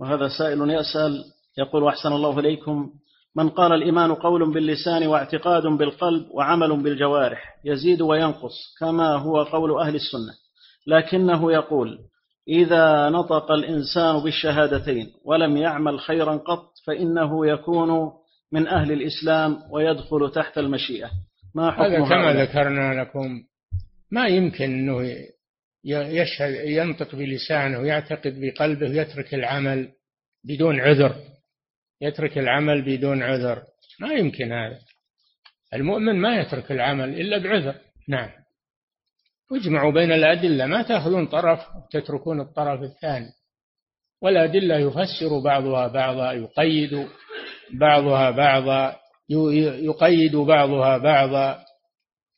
وهذا سائل يسأل يقول أحسن الله إليكم. من قال الإيمان قول باللسان واعتقاد بالقلب وعمل بالجوارح يزيد وينقص كما هو قول أهل السنة. لكنه يقول إذا نطق الإنسان بالشهادتين ولم يعمل خيرا قط فإنه يكون من أهل الإسلام ويدخل تحت المشيئة. ما حكم هذا كما ذكرنا لكم ما يمكن أنه يشهد ينطق بلسانه ويعتقد بقلبه ويترك العمل بدون عذر. يترك العمل بدون عذر. ما يمكن هذا. المؤمن ما يترك العمل إلا بعذر. نعم. واجمعوا بين الأدلة. ما تأخذون طرف وتتركون الطرف الثاني. والأدلة يفسر بعضها بعضا يقيد بعضها بعضا يقيد بعضها بعضا.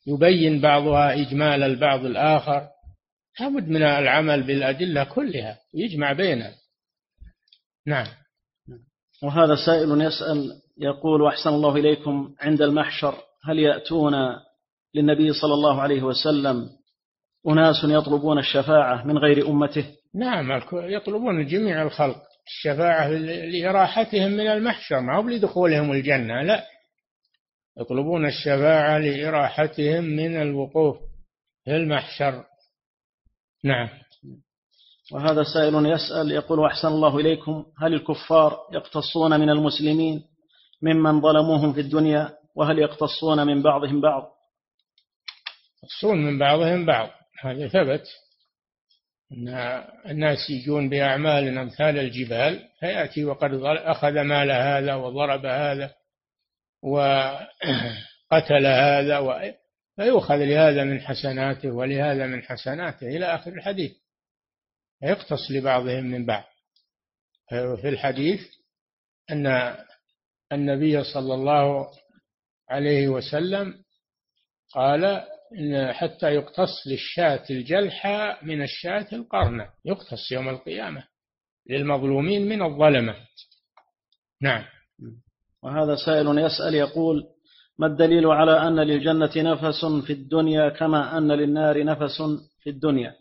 يبين بعضها إجمال البعض الآخر. لابد من العمل بالأدلة كلها يجمع بينها. نعم. وهذا سائل يسأل يقول أحسن الله إليكم عند المحشر هل يأتون للنبي صلى الله عليه وسلم أناس يطلبون الشفاعة من غير أمته؟ نعم يطلبون جميع الخلق الشفاعة لإراحتهم من المحشر ما هو لدخولهم الجنة لا. يطلبون الشفاعة لإراحتهم من الوقوف في المحشر. نعم. وهذا سائل يسأل يقول أحسن الله إليكم هل الكفار يقتصون من المسلمين ممن ظلموهم في الدنيا وهل يقتصون من بعضهم بعض؟ يقتصون من بعضهم بعض. هذا ثبت. أن الناس يجون بأعمال أمثال الجبال فيأتي وقد أخذ مال هذا وضرب هذا. وقتل هذا فيؤخذ لهذا من حسناته ولهذا من حسناته إلى آخر الحديث. يقتص لبعضهم من بعض. في الحديث أن النبي صلى الله عليه وسلم قال إن حتى يقتص للشاة الجلحة من الشاة القرنة. يقتص يوم القيامة للمظلومين من الظلمة نعم. وهذا سائل يسأل يقول ما الدليل على أن للجنة نفس في الدنيا كما أن للنار نفس في الدنيا؟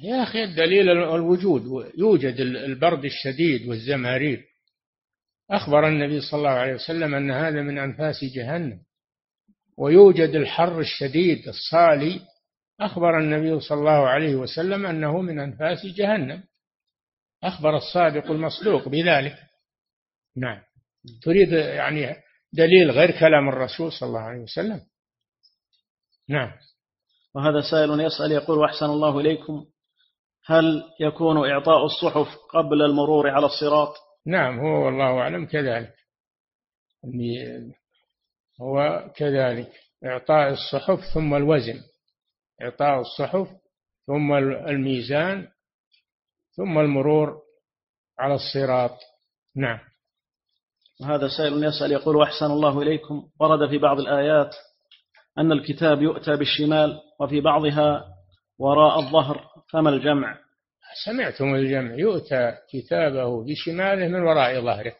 يا أخي الدليل الوجود. يوجد البرد الشديد والزمهرير أخبر النبي صلى الله عليه وسلم أن هذا من أنفاس جهنم. ويوجد الحر الشديد الصالي. أخبر النبي صلى الله عليه وسلم أنه من أنفاس جهنم. أخبر الصادق المصدوق بذلك. نعم. تريد يعني دليل غير كلام الرسول صلى الله عليه وسلم. نعم. وهذا سائل يسأل يقول أحسن الله إليكم هل يكون إعطاء الصحف قبل المرور على الصراط؟ نعم هو والله أعلم كذلك. هو كذلك. إعطاء الصحف ثم الوزن. إعطاء الصحف ثم الميزان ثم المرور على الصراط. نعم. وهذا سائل يسأل يقول أحسن الله إليكم. ورد في بعض الآيات أن الكتاب يؤتى بالشمال وفي بعضها وراء الظهر فما الجمع؟ سمعتم الجمع. يؤتى كتابه بشماله من وراء ظهره.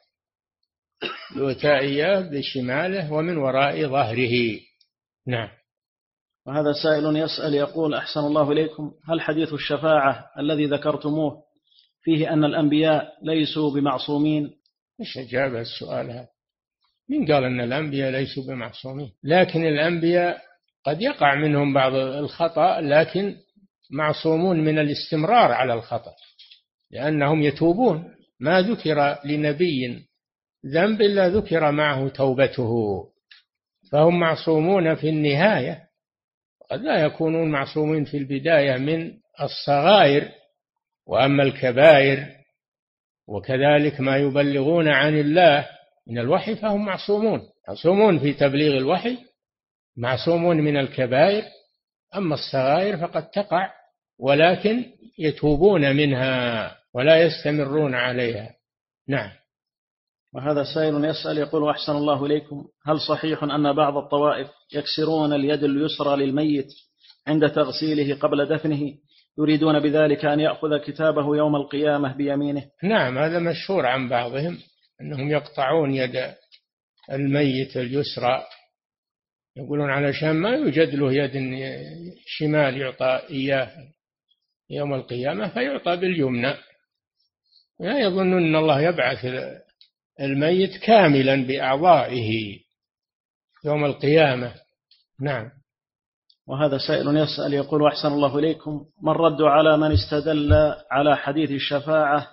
يؤتى إياه بشماله ومن وراء ظهره. نعم. وهذا سائل يسأل يقول أحسن الله إليكم. هل حديث الشفاعة الذي ذكرتموه فيه أن الأنبياء ليسوا بمعصومين؟ إيش أجاب السؤال هذا؟ من قال أن الأنبياء ليسوا بمعصومين لكن الأنبياء قد يقع منهم بعض الخطأ لكن معصومون من الاستمرار على الخطأ لأنهم يتوبون. ما ذكر لنبي ذنب إلا ذكر معه توبته فهم معصومون في النهاية. قد لا يكونون معصومين في البداية من الصغائر وأما الكبائر وكذلك ما يبلغون عن الله من الوحي فهم معصومون. معصومون في تبليغ الوحي معصومون من الكبائر أما الصغائر فقد تقع ولكن يتوبون منها ولا يستمرون عليها. نعم. وهذا سائل يسأل يقول أحسن الله إليكم هل صحيح أن بعض الطوائف يكسرون اليد اليسرى للميت عند تغسيله قبل دفنه؟ يريدون بذلك أن يأخذ كتابه يوم القيامة بيمينه. نعم هذا مشهور عن بعضهم أنهم يقطعون يد الميت اليسرى يقولون علشان ما يوجد له يد شمال يعطى إياه يوم القيامة فيعطى باليمنى. لا يظنون أن الله يبعث الميت كاملا بأعضائه يوم القيامة. نعم. وهذا سائل يسأل يقول أحسن الله إليكم. ما الرد على من استدل على حديث الشفاعة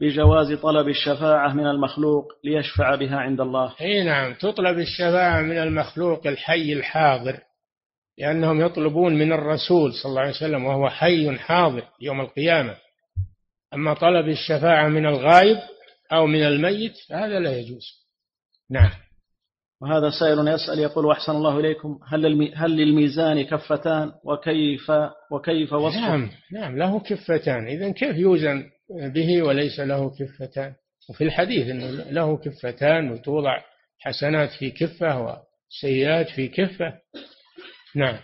بجواز طلب الشفاعة من المخلوق ليشفع بها عند الله؟ أي نعم تطلب الشفاعة من المخلوق الحي الحاضر لأنهم يطلبون من الرسول صلى الله عليه وسلم وهو حي حاضر يوم القيامة. أما طلب الشفاعة من الغائب أو من الميت فهذا لا يجوز. نعم. وهذا سائل يسأل يقول أحسن الله إليكم هل هل للميزان كفتان؟ وكيف وكيف وصفه؟ نعم نعم له كفتان. إذا كيف يوزن به وليس له كفتان؟ وفي الحديث أنه له كفتان وتوضع حسنات في كفة وسيئات في كفة. نعم.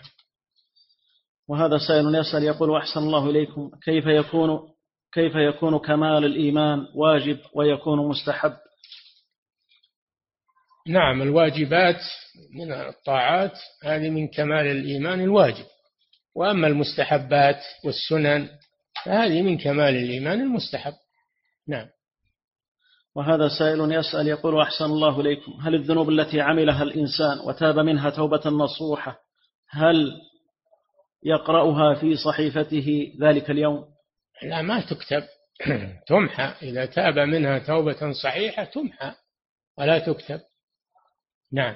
وهذا سائل يسأل يقول أحسن الله إليكم كيف يكون كيف يكون كمال الإيمان واجب ويكون مستحب؟ نعم الواجبات من الطاعات هذه من كمال الإيمان الواجب. وأما المستحبات والسنن فهذه من كمال الإيمان المستحب. نعم. وهذا سائل يسأل يقول أحسن الله إليكم. هل الذنوب التي عملها الإنسان وتاب منها توبة نصوحة هل يقرأها في صحيفته ذلك اليوم؟ لا ما تكتب. [clears throat] تمحى. إذا تاب منها توبة صحيحة تمحى ولا تكتب. نعم.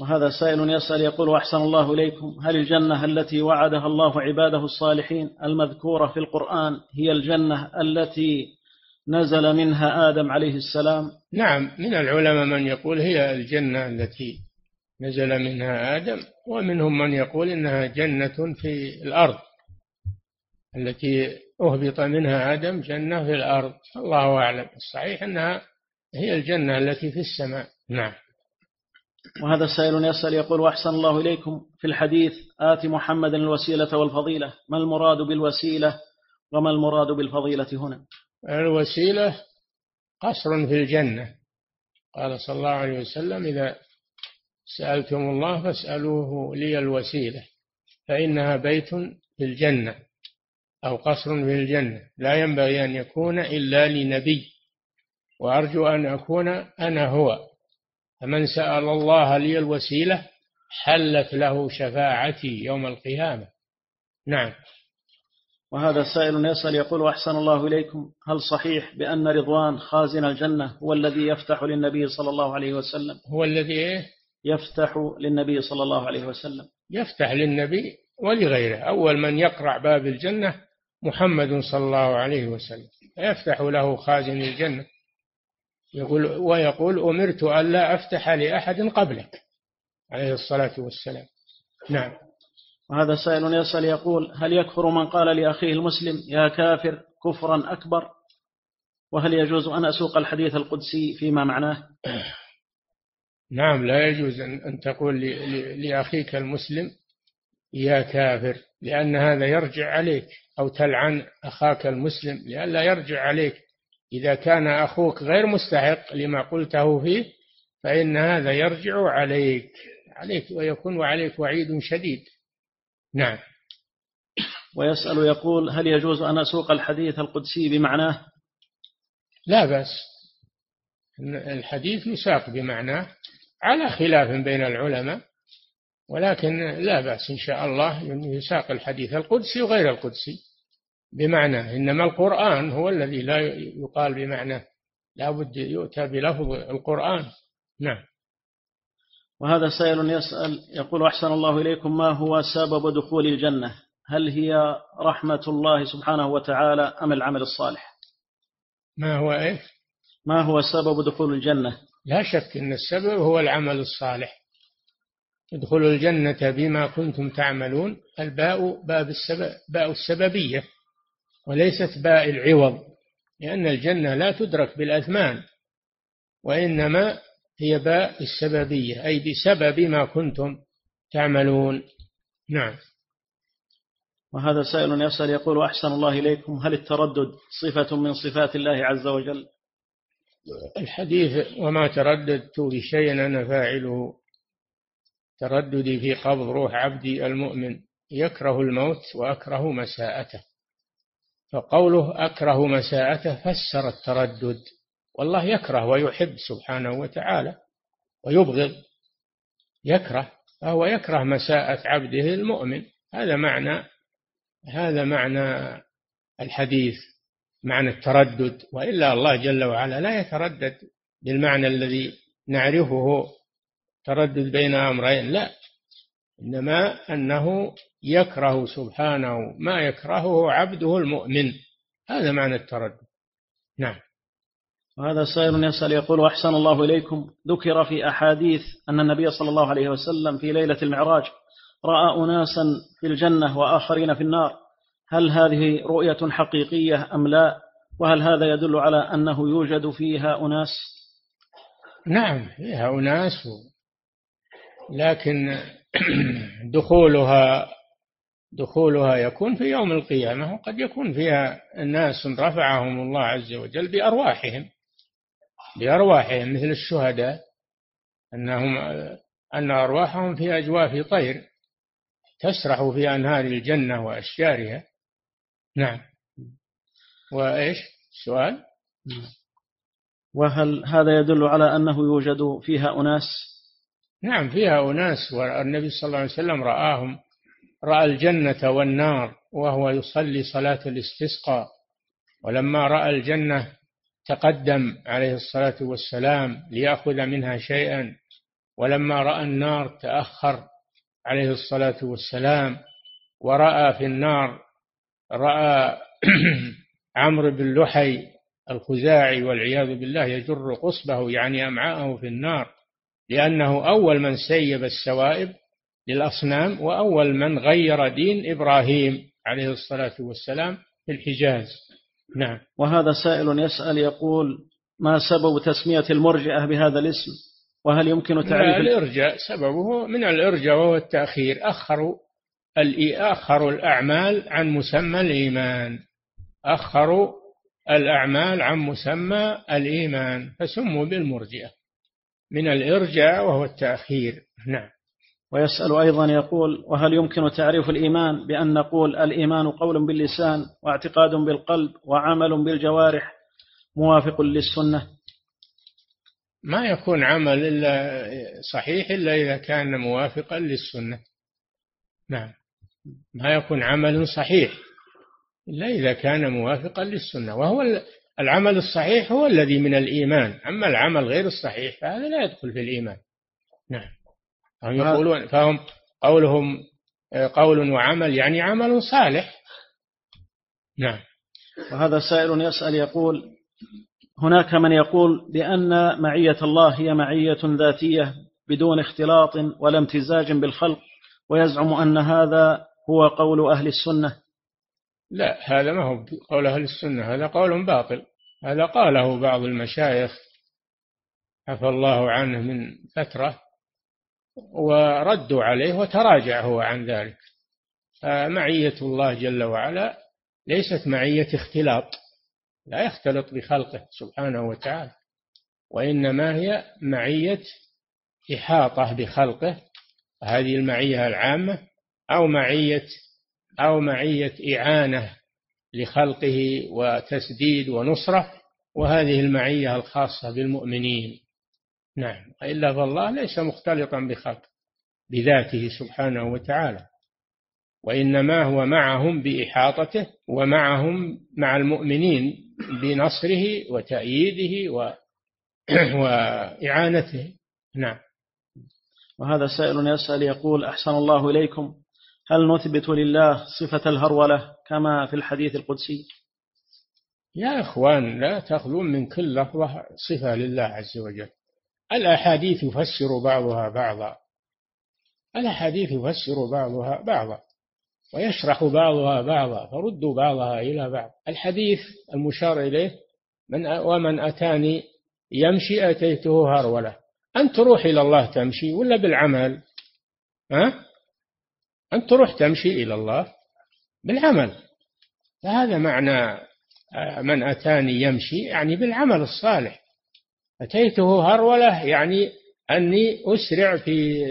وهذا سائل يسأل يقول أحسن الله إليكم. هل الجنة التي وعدها الله عباده الصالحين المذكورة في القرآن هي الجنة التي نزل منها آدم عليه السلام؟ نعم. من العلماء من يقول هي الجنة التي نزل منها آدم ومنهم من يقول إنها جنة في الأرض. التي أهبط منها آدم جنة في الأرض. الله أعلم. الصحيح أنها هي الجنة التي في السماء. نعم. وهذا السائل يسأل يقول أحسن الله إليكم في الحديث آت محمدا الوسيلة والفضيلة. ما المراد بالوسيلة وما المراد بالفضيلة هنا؟ الوسيلة قصر في الجنة. قال صلى الله عليه وسلم إذا سألتم الله فاسألوه لي الوسيلة فإنها بيت في الجنة أو قصر في الجنة. لا ينبغي أن يكون إلا لنبي وأرجو أن أكون أنا هو. فمن سأل الله لي الوسيلة حلت له شفاعتي يوم القيامة. نعم. وهذا السائل يسأل يقول أحسن الله إليكم. هل صحيح بأن رضوان خازن الجنة هو الذي يفتح للنبي صلى الله عليه وسلم؟ هو الذي إيه؟ يفتح للنبي صلى الله عليه وسلم. يفتح للنبي ولغيره. أول من يقرع باب الجنة محمد صلى الله عليه وسلم. يفتح له خازن الجنة. يقول ويقول أمرت ألا أفتح لأحد قبلك عليه الصلاة والسلام. نعم. وهذا سائل يسأل يقول هل يكفر من قال لأخيه المسلم يا كافر كفرا أكبر وهل يجوز أن أسوق الحديث القدسي فيما معناه؟ نعم لا يجوز أن تقول لأخيك المسلم يا كافر لأن هذا يرجع عليك أو تلعن أخاك المسلم لئلا يرجع عليك إذا كان أخوك غير مستحق لما قلته فيه فإن هذا يرجع عليك عليك ويكون وعليك وعيد شديد. نعم. ويسأل يقول هل يجوز أن أسوق الحديث القدسي بمعناه؟ لا بأس. الحديث يساق بمعناه على خلاف بين العلماء ولكن لا بأس إن شاء الله يساق الحديث القدسي وغير القدسي. بمعنى إنما القرآن هو الذي لا يقال بمعنى لا بد يؤتى بلفظ القرآن. نعم. وهذا سائل يسأل يقول أحسن الله إليكم ما هو سبب دخول الجنة؟ هل هي رحمة الله سبحانه وتعالى أم العمل الصالح؟ ما هو إيه ما هو سبب دخول الجنة؟ لا شك أن السبب هو العمل الصالح. ادخلوا الجنة بما كنتم تعملون الباء باب السبب باء السببية. وليست باء العوض لأن الجنة لا تدرك بالأثمان وإنما هي باء السببية أي بسبب ما كنتم تعملون. نعم. وهذا سائل يسأل يقول أحسن الله إليكم هل التردد صفة من صفات الله عز وجل؟ الحديث وما ترددت بشيء أنا فاعله. ترددي في قبض روح عبدي المؤمن يكره الموت وأكره مساءته. فقوله أكره مساءته فسر التردد. والله يكره ويحب سبحانه وتعالى ويبغض. يكره فهو يكره مساءة عبده المؤمن. هذا معنى هذا معنى الحديث معنى التردد. وإلا الله جل وعلا لا يتردد بالمعنى الذي نعرفه تردد بين أمرين. لا إنما أنه يكره سبحانه ما يكرهه عبده المؤمن. هذا معنى التردد. نعم. وهذا سائل يسأل يقول أحسن الله إليكم. ذكر في أحاديث أن النبي صلى الله عليه وسلم في ليلة المعراج رأى أناسا في الجنة وآخرين في النار. هل هذه رؤية حقيقية أم لا؟ وهل هذا يدل على أنه يوجد فيها أناس؟ نعم فيها أناس لكن [clears throat] دخولها دخولها يكون في يوم القيامة وقد يكون فيها ناس رفعهم الله عز وجل بأرواحهم. بأرواحهم مثل الشهداء أنهم أن أرواحهم في أجواف طير تسرح في أنهار الجنة وأشجارها. نعم. وإيش؟ السؤال وهل هذا يدل على أنه يوجد فيها أناس؟ نعم فيها أناس والنبي صلى الله عليه وسلم رآهم رأى الجنة والنار وهو يصلي صلاة الاستسقاء. ولما رأى الجنة تقدم عليه الصلاة والسلام ليأخذ منها شيئا. ولما رأى النار تأخر عليه الصلاة والسلام ورأى في النار رأى [clears throat] عمرو بن لحي الخزاعي والعياذ بالله يجر قصبه يعني أمعاءه في النار لأنه أول من سيب السوائب للأصنام وأول من غير دين إبراهيم عليه الصلاة والسلام في الحجاز. نعم. وهذا سائل يسأل يقول ما سبب تسمية المرجئة بهذا الاسم؟ وهل يمكن تعريف الإرجاء سببه من الإرجاء وهو التأخير. أخروا أخروا الأعمال عن مسمى الإيمان. أخروا الأعمال عن مسمى الإيمان فسموا بالمرجئة. من الإرجاء وهو التأخير. نعم. ويسأل أيضا يقول وهل يمكن تعريف الإيمان بأن نقول الإيمان قول باللسان واعتقاد بالقلب وعمل بالجوارح موافق للسنة؟ ما يكون عمل إلا صحيح إلا إذا كان موافقا للسنة. نعم. ما يكون عمل صحيح إلا إذا كان موافقا للسنة. وهو العمل الصحيح هو الذي من الإيمان. أما العمل غير الصحيح فهذا لا يدخل في الإيمان. نعم. فهم يقولون فهم قولهم قول وعمل يعني عمل صالح. نعم. وهذا سائل يسأل يقول هناك من يقول بأن معية الله هي معية ذاتية بدون اختلاط ولا امتزاج بالخلق ويزعم أن هذا هو قول أهل السنة. لا هذا ما هو قول أهل السنة هذا قول باطل. هذا قاله بعض المشايخ عفى الله عنه من فترة وردوا عليه وتراجع هو عن ذلك. فمعية الله جل وعلا ليست معية اختلاط لا يختلط بخلقه سبحانه وتعالى وإنما هي معية إحاطة بخلقه. هذه المعية العامة أو معية أو معية إعانة لخلقه وتسديد ونصرة وهذه المعية الخاصة بالمؤمنين. نعم. إلا فالله ليس مختلطا بخلق بذاته سبحانه وتعالى. وإنما هو معهم بإحاطته ومعهم مع المؤمنين بنصره وتأييده و... [clears throat] وإعانته. نعم. وهذا سائل يسأل يقول أحسن الله إليكم. هل نثبت لله صفة الهرولة كما في الحديث القدسي؟ يا إخوان لا تخلون من كل لفظة صفة لله عز وجل. الأحاديث يفسر بعضها بعضا. الأحاديث يفسر بعضها بعضا. ويشرح بعضها بعضا. فردوا بعضها إلى بعض. الحديث المشار إليه من ومن أتاني يمشي أتيته هرولة. أنت تروح إلى الله تمشي ولا بالعمل؟ ها؟ أنت تروح تمشي إلى الله بالعمل. فهذا معنى من أتاني يمشي يعني بالعمل الصالح. أتيته هرولة يعني أني أسرع في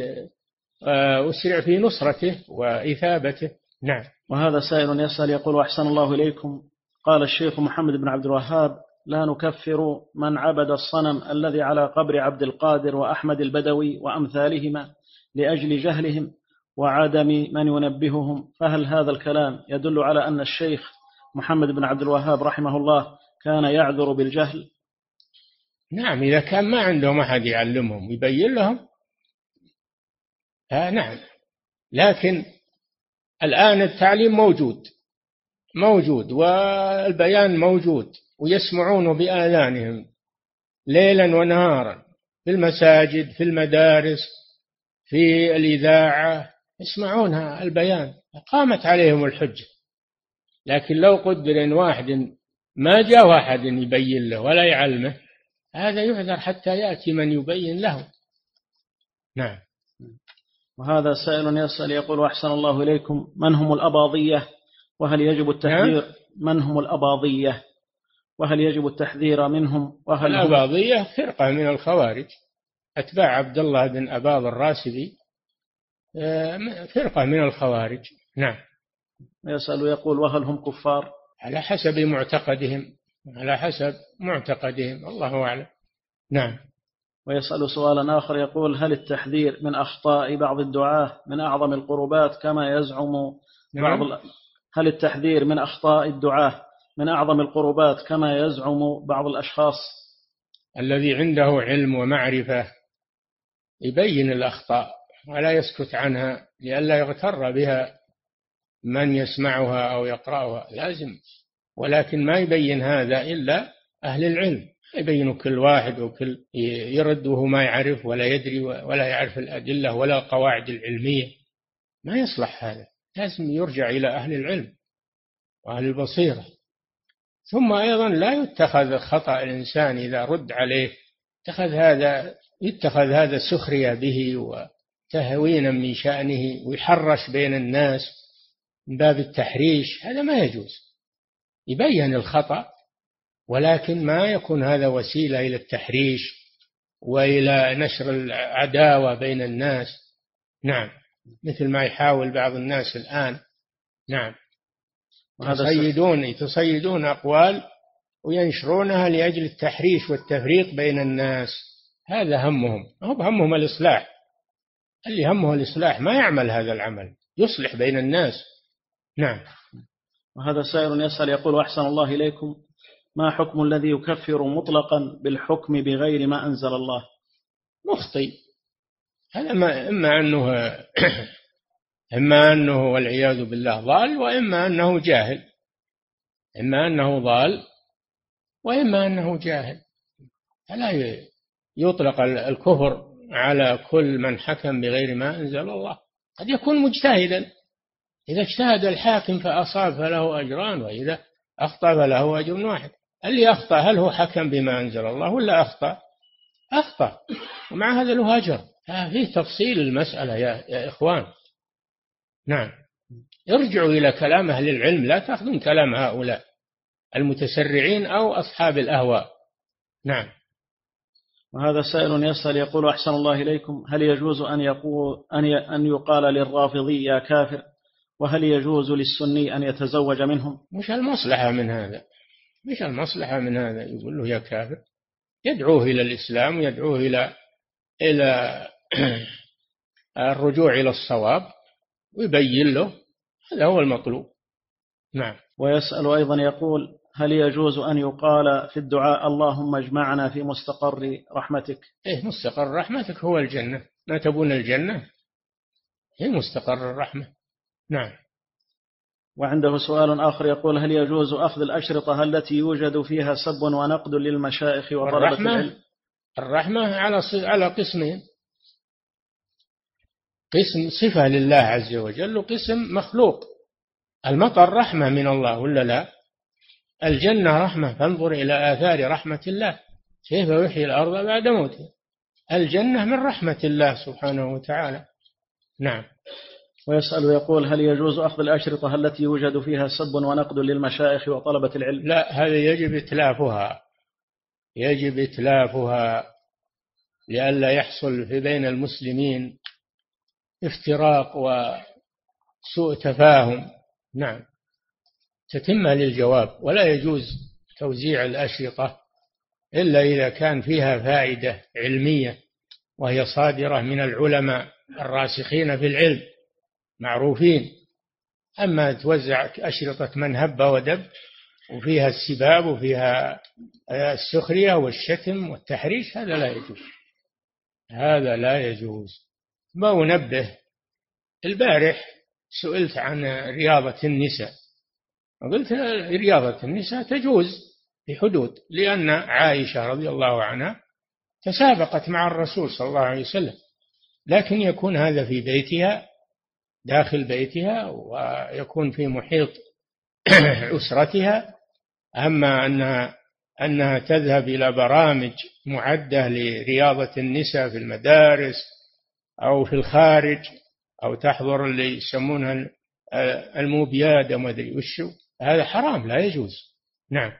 أسرع في نصرته وإثابته. نعم. وهذا سائل يسأل يقول أحسن الله إليكم. قال الشيخ محمد بن عبد الوهاب لا نكفر من عبد الصنم الذي على قبر عبد القادر وأحمد البدوي وأمثالهما لأجل جهلهم وعدم من ينبههم. فهل هذا الكلام يدل على أن الشيخ محمد بن عبد الوهاب رحمه الله كان يعذر بالجهل؟ نعم إذا كان ما عندهم أحد يعلمهم يبين لهم؟ آه نعم. لكن الآن التعليم موجود موجود والبيان موجود ويسمعونه بآذانهم ليلا ونهارا في المساجد في المدارس في الإذاعة يسمعونها البيان. قامت عليهم الحجة. لكن لو قدر إن واحد ما جاء واحد يبين له ولا يعلمه هذا يعذر حتى يأتي من يبين له. نعم. وهذا سائل يسأل يقول أحسن الله إليكم من هم الأباضية؟ وهل يجب التحذير؟ نعم. من هم الأباضية؟ وهل يجب التحذير منهم؟ وهل الأباضية فرقة من الخوارج. أتباع عبد الله بن أباض الراسبي آه، فرقة من الخوارج. نعم. يسأل يقول وهل هم كفار؟ على حسب معتقدهم. على حسب معتقدهم. الله أعلم. نعم. ويسأل سؤالا آخر يقول هل التحذير من أخطاء بعض الدعاة من أعظم القربات كما يزعم بعض نعم. هل التحذير من أخطاء الدعاة من أعظم القربات كما يزعم بعض الأشخاص؟ الذي عنده علم ومعرفة يبين الأخطاء ولا يسكت عنها لئلا يغتر بها من يسمعها أو يقرأها. لازم ولكن ما يبين هذا إلا أهل العلم. يبين كل واحد وكل يرد وهو ما يعرف ولا يدري ولا يعرف الأدلة ولا القواعد العلمية. ما يصلح هذا. لازم يرجع إلى أهل العلم وأهل البصيرة. ثم أيضا لا يتخذ خطأ الإنسان إذا رد عليه. اتخذ هذا يتخذ هذا سخرية به وتهوينا من شأنه ويحرش بين الناس من باب التحريش. هذا ما يجوز. يبين الخطأ ولكن ما يكون هذا وسيلة إلى التحريش وإلى نشر العداوة بين الناس. نعم مثل ما يحاول بعض الناس الآن. نعم. يتصيدون يتصيدون أقوال وينشرونها لأجل التحريش والتفريق بين الناس. هذا همهم. هو همهم الإصلاح. اللي همه الإصلاح ما يعمل هذا العمل يصلح بين الناس. نعم. وهذا سائر يسأل يقول أحسن الله إليكم ما حكم الذي يكفر مطلقا بالحكم بغير ما أنزل الله؟ مخطي هذا ما إما أنه [coughs] إما أنه والعياذ بالله ضال وإما أنه جاهل. إما أنه ضال وإما أنه جاهل. فلا يطلق الكفر على كل من حكم بغير ما أنزل الله. قد يكون مجتهدا. إذا اجتهد الحاكم فأصاب فله أجران وإذا أخطأ فله أجر واحد. اللي أخطأ هل هو حكم بما أنزل الله ولا أخطأ؟ أخطأ. ومع هذا له أجر. فيه تفصيل المسألة يا, يا إخوان. نعم. ارجعوا إلى كلام أهل العلم لا تأخذون كلام هؤلاء المتسرعين أو أصحاب الأهواء. نعم. وهذا سائل يسأل يقول أحسن الله إليكم هل يجوز أن يقول أن أن يقال للرافضي يا كافر؟ وهل يجوز للسني أن يتزوج منهم؟ مش المصلحة من هذا. مش المصلحة من هذا. يقول له يا كافر يدعوه إلى الإسلام ويدعوه إلى إلى [clears throat] الرجوع إلى الصواب ويبين له هذا هو المطلوب. نعم. ويسأل أيضا يقول هل يجوز أن يقال في الدعاء اللهم اجمعنا في مستقر رحمتك إيه مستقر رحمتك هو الجنة. ما تبون الجنة؟ هي مستقر الرحمة. نعم. وعنده سؤال آخر يقول هل يجوز أخذ الأشرطة التي يوجد فيها سب ونقد للمشايخ وطلبة العلم؟ الرحمة على على قسمين. قسم صفة لله عز وجل وقسم مخلوق. المطر رحمة من الله ولا لا؟ الجنة رحمة فانظر إلى آثار رحمة الله. كيف يحيي الأرض بعد موتها؟ الجنة من رحمة الله سبحانه وتعالى. نعم. ويسأل ويقول هل يجوز أخذ الأشرطة التي يوجد فيها سب ونقد للمشايخ وطلبة العلم؟ لا هذا يجب إتلافها. يجب إتلافها لئلا يحصل في بين المسلمين افتراق وسوء تفاهم. نعم. تتمة للجواب. ولا يجوز توزيع الأشرطة إلا إذا كان فيها فائدة علمية وهي صادرة من العلماء الراسخين في العلم. معروفين. أما توزع أشرطة من هب ودب وفيها السباب وفيها السخرية والشتم والتحريش هذا لا يجوز. هذا لا يجوز. ما أنبه البارح سئلت عن رياضة النساء. قلت رياضة النساء تجوز بحدود لأن عائشة رضي الله عنها تسابقت مع الرسول صلى الله عليه وسلم لكن يكون هذا في بيتها داخل بيتها ويكون في محيط [clears throat] أسرتها. أما أنها أنها تذهب إلى برامج معدة لرياضة النساء في المدارس أو في الخارج أو تحضر اللي يسمونها الموبياد ما أدري وشو هذا حرام لا يجوز. نعم.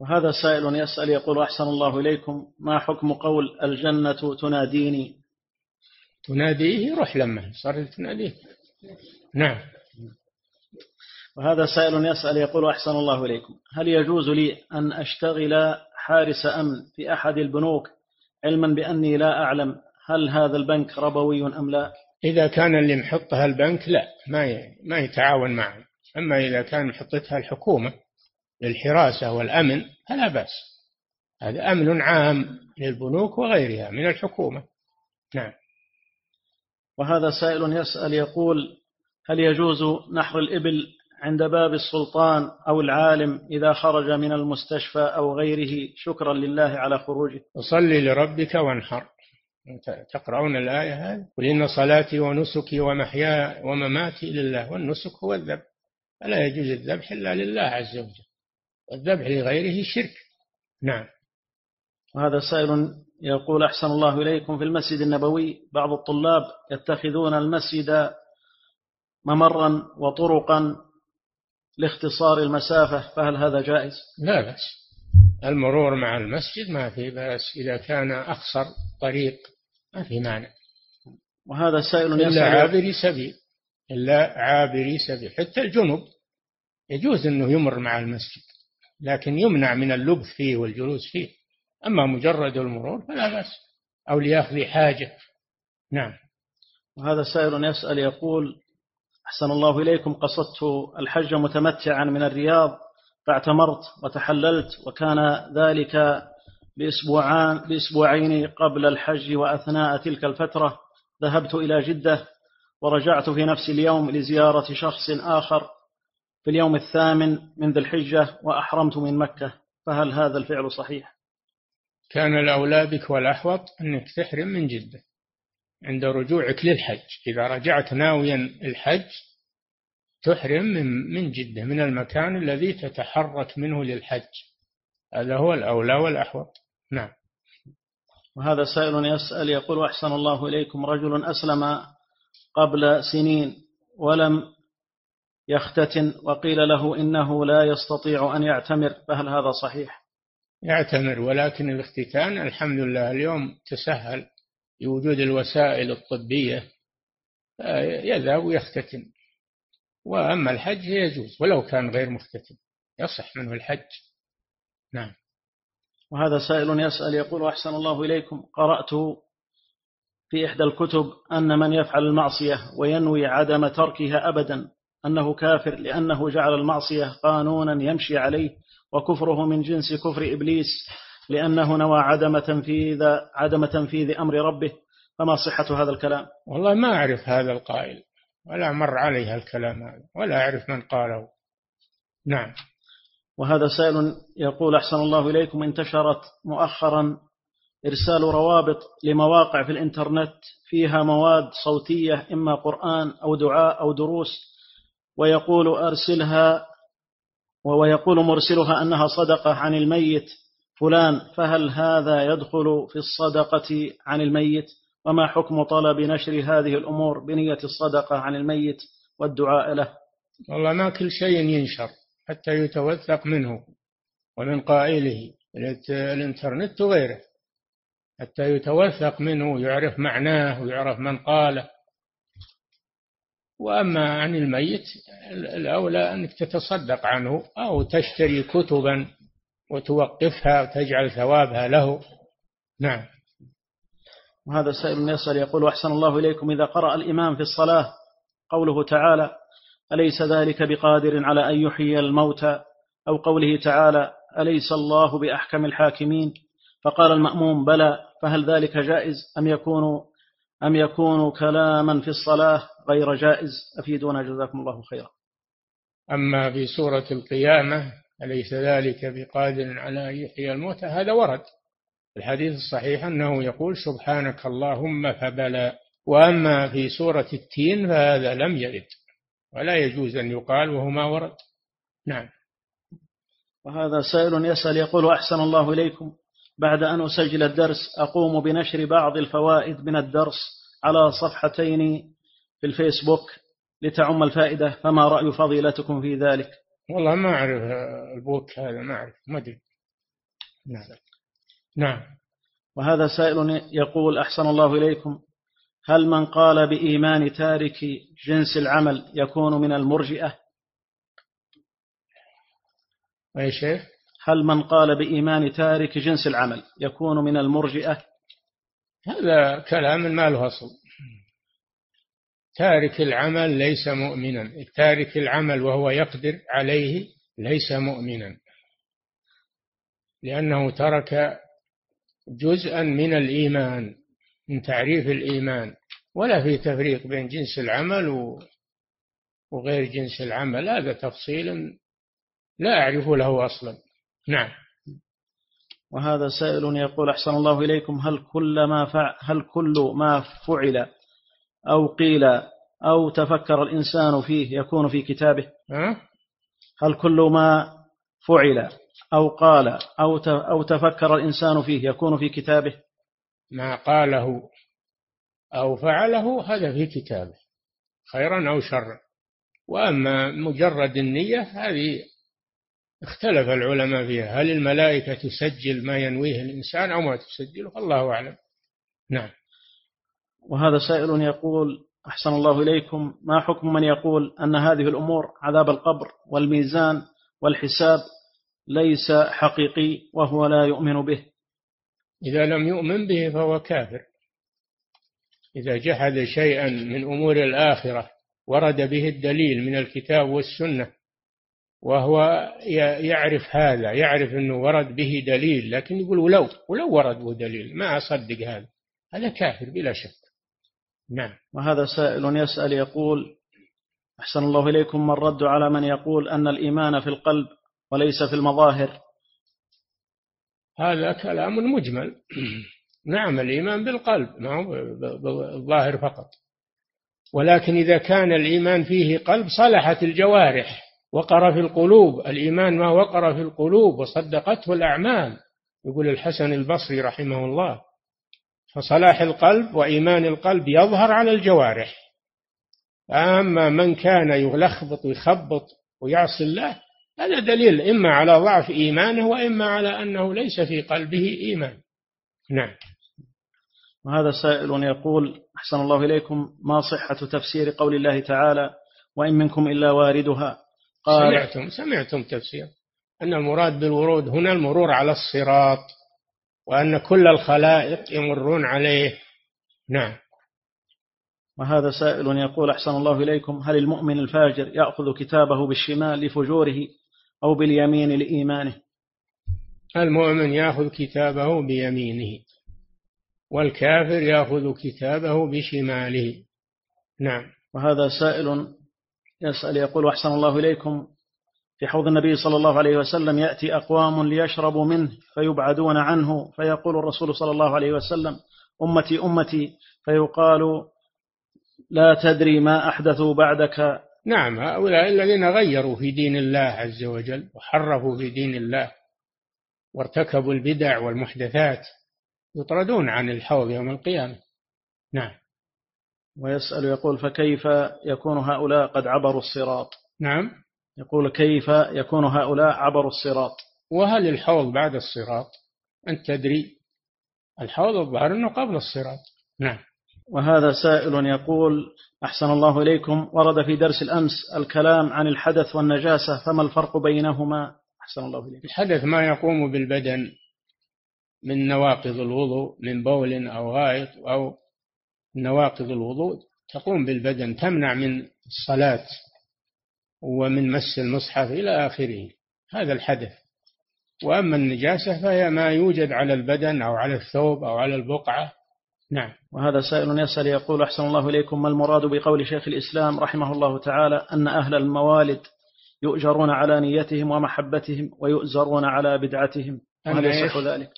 وهذا سائل يسأل يقول أحسن الله إليكم ما حكم قول الجنة تناديني؟ تناديه روح لما صار تناديه. نعم. وهذا سائل يسأل يقول أحسن الله إليكم. هل يجوز لي أن أشتغل حارس أمن في أحد البنوك علما بأني لا أعلم هل هذا البنك ربوي أم لا؟ إذا كان اللي محطها البنك لا ما ما يتعاون معه. أما إذا كان محطتها الحكومة للحراسة والأمن فلا بأس. هذا أمن عام للبنوك وغيرها من الحكومة. نعم. وهذا سائل يسأل يقول هل يجوز نحر الإبل عند باب السلطان أو العالم إذا خرج من المستشفى أو غيره شكرا لله على خروجه؟ وصلي لربك وانحر. تقرؤون الآية هذه؟ قل إن صلاتي ونسكي ومحياي ومماتي لله والنسك هو الذبح. فلا يجوز الذبح إلا لله عز وجل. والذبح لغيره شرك. نعم. وهذا سائل يقول أحسن الله إليكم في المسجد النبوي بعض الطلاب يتخذون المسجد ممرا وطرقا لاختصار المسافة فهل هذا جائز؟ لا بأس. المرور مع المسجد ما في بأس. إذا كان أقصر طريق ما في مانع. وهذا سائل إلا عابري سبيل. إلا عابري سبيل. حتى الجنب يجوز أنه يمر مع المسجد لكن يمنع من اللبث فيه والجلوس فيه. أما مجرد المرور فلا بأس أو ليأخذ حاجة. نعم. وهذا سائل يسأل يقول أحسن الله إليكم قصدت الحج متمتعا من الرياض فاعتمرت وتحللت وكان ذلك بأسبوعان بأسبوعين قبل الحج وأثناء تلك الفترة. ذهبت إلى جدة ورجعت في نفس اليوم لزيارة شخص آخر في اليوم الثامن من ذي الحجة وأحرمت من مكة. فهل هذا الفعل صحيح؟ كان الأولى بك والأحوط أنك تحرم من جدة عند رجوعك للحج. إذا رجعت ناويا الحج تحرم من من جدة من المكان الذي تتحرك منه للحج. هذا هو الأولى والأحوط. نعم. وهذا سائل يسأل يقول أحسن الله إليكم رجل أسلم قبل سنين ولم يختتن وقيل له إنه لا يستطيع أن يعتمر فهل هذا صحيح؟ يعتمر ولكن الاختتان الحمد لله اليوم تسهل بوجود الوسائل الطبية يذهب ويختتن. وأما الحج يجوز ولو كان غير مختتن يصح منه الحج. نعم. وهذا سائل يسأل يقول أحسن الله إليكم. قرأت في إحدى الكتب أن من يفعل المعصية وينوي عدم تركها أبدا أنه كافر لأنه جعل المعصية قانونا يمشي عليه وكفره من جنس كفر إبليس لأنه نوى عدم تنفيذ عدم تنفيذ أمر ربه. فما صحة هذا الكلام؟ والله ما أعرف هذا القائل ولا مر علي الكلام هذا ولا أعرف من قاله. نعم. وهذا سائل يقول أحسن الله إليكم انتشرت مؤخرا إرسال روابط لمواقع في الإنترنت فيها مواد صوتية إما قرآن أو دعاء أو دروس ويقول أرسلها ويقول مرسلها أنها صدقة عن الميت فلان فهل هذا يدخل في الصدقة عن الميت؟ وما حكم طلب نشر هذه الأمور بنية الصدقة عن الميت والدعاء له؟ والله ما كل شيء ينشر حتى يتوثق منه ومن قائله الإنترنت وغيره حتى يتوثق منه ويعرف معناه ويعرف من قاله. وأما عن الميت الأولى أنك تتصدق عنه أو تشتري كتبا وتوقفها وتجعل ثوابها له. نعم. وهذا سائل يسأل يقول أحسن الله إليكم إذا قرأ الإمام في الصلاة. قوله تعالى أليس ذلك بقادر على أن يحيي الموتى؟ أو قوله تعالى أليس الله بأحكم الحاكمين؟ فقال المأموم بلى. فهل ذلك جائز أم يكون أم يكون كلاما في الصلاة غير جائز؟ أفيدونا جزاكم الله خيرا. أما في سورة القيامة أليس ذلك بقادر على أن يحيي الموتى؟ هذا ورد الحديث الصحيح أنه يقول سبحانك اللهم فبلى. وأما في سورة التين فهذا لم يرد ولا يجوز أن يقال وهو ما ورد. نعم. وهذا سائل يسأل يقول أحسن الله إليكم. بعد أن أسجل الدرس أقوم بنشر بعض الفوائد من الدرس على صفحتين في الفيسبوك لتعم الفائدة فما رأي فضيلتكم في ذلك؟ والله ما أعرف البوك هذا ما أعرف ما أدري. نعم. نعم. وهذا سائل يقول أحسن الله إليكم. هل من قال بإيمان تارك جنس العمل يكون من المرجئة؟ أي شيء هل من قال بإيمان تارك جنس العمل يكون من المرجئة؟ هذا كلام ما له أصل. تارك العمل ليس مؤمنا. تارك العمل وهو يقدر عليه ليس مؤمنا. لأنه ترك جزءا من الإيمان من تعريف الإيمان. ولا في تفريق بين جنس العمل وغير جنس العمل. هذا تفصيل لا أعرف له أصلا. نعم. وهذا سائل يقول أحسن الله إليكم هل كل ما فعل هل كل ما فعل أو قيل أو تفكر الإنسان فيه يكون في كتابه؟ هل كل ما فعل أو قال أو أو تفكر الإنسان فيه يكون في كتابه؟ ما قاله أو فعله هذا في كتابه خيرا أو شرا. وأما مجرد النية هذه اختلف العلماء فيها. هل الملائكة تسجل ما ينويه الإنسان أو ما تسجله؟ الله أعلم. نعم. وهذا سائل يقول أحسن الله إليكم. ما حكم من يقول أن هذه الأمور عذاب القبر والميزان والحساب ليس حقيقي وهو لا يؤمن به؟ إذا لم يؤمن به فهو كافر. إذا جحد شيئا من أمور الآخرة ورد به الدليل من الكتاب والسنة وهو يعرف هذا يعرف أنه ورد به دليل لكن يقول ولو ولو ورد به دليل ما أصدق هذا. هذا كافر بلا شك. نعم. وهذا سائل يسأل يقول أحسن الله إليكم من رد على من يقول أن الإيمان في القلب وليس في المظاهر. هذا كلام مجمل. [clears throat] نعم الإيمان بالقلب ما هو بالظاهر فقط. ولكن إذا كان الإيمان فيه قلب صلحت الجوارح. وقر في القلوب الإيمان ما وقر في القلوب وصدقته الأعمال. يقول الحسن البصري رحمه الله فصلاح القلب وإيمان القلب يظهر على الجوارح. أما من كان يلخبط ويخبط ويعصي الله هذا دليل إما على ضعف إيمانه وإما على أنه ليس في قلبه إيمان. نعم. وهذا سائل يقول أحسن الله إليكم ما صحة تفسير قول الله تعالى وإن منكم إلا واردها؟ قال سمعتم سمعتم تفسير. أن المراد بالورود هنا المرور على الصراط وأن كل الخلائق يمرون عليه. نعم. وهذا سائل يقول أحسن الله إليكم هل المؤمن الفاجر يأخذ كتابه بالشمال لفجوره أو باليمين لإيمانه؟ المؤمن يأخذ كتابه بيمينه والكافر يأخذ كتابه بشماله. نعم. وهذا سائل يسأل يقول أحسن الله إليكم. في حوض النبي صلى الله عليه وسلم يأتي أقوام ليشربوا منه فيبعدون عنه فيقول الرسول صلى الله عليه وسلم أمتي أمتي. فيقال لا تدري ما أحدثوا بعدك. نعم هؤلاء الذين غيروا في دين الله عز وجل وحرفوا في دين الله وارتكبوا البدع والمحدثات يطردون عن الحوض يوم القيامة. نعم. ويسأل يقول فكيف يكون هؤلاء قد عبروا الصراط؟ نعم. يقول كيف يكون هؤلاء عبروا الصراط؟ وهل الحوض بعد الصراط؟ أنت تدري. الحوض الظاهر أنه قبل الصراط. نعم. وهذا سائل يقول أحسن الله إليكم ورد في درس الأمس الكلام عن الحدث والنجاسة فما الفرق بينهما؟ أحسن الله إليكم. الحدث ما يقوم بالبدن من نواقض الوضوء من بول أو غائط أو نواقض الوضوء تقوم بالبدن تمنع من الصلاة ومن مس المصحف إلى آخره. هذا الحدث. وأما النجاسة فهي ما يوجد على البدن أو على الثوب أو على البقعة. نعم. وهذا سائل يسأل يقول أحسن الله إليكم ما المراد بقول شيخ الإسلام رحمه الله تعالى أن أهل الموالد يؤجرون على نيتهم ومحبتهم ويؤزرون على بدعتهم؟ وهل يصح ذلك؟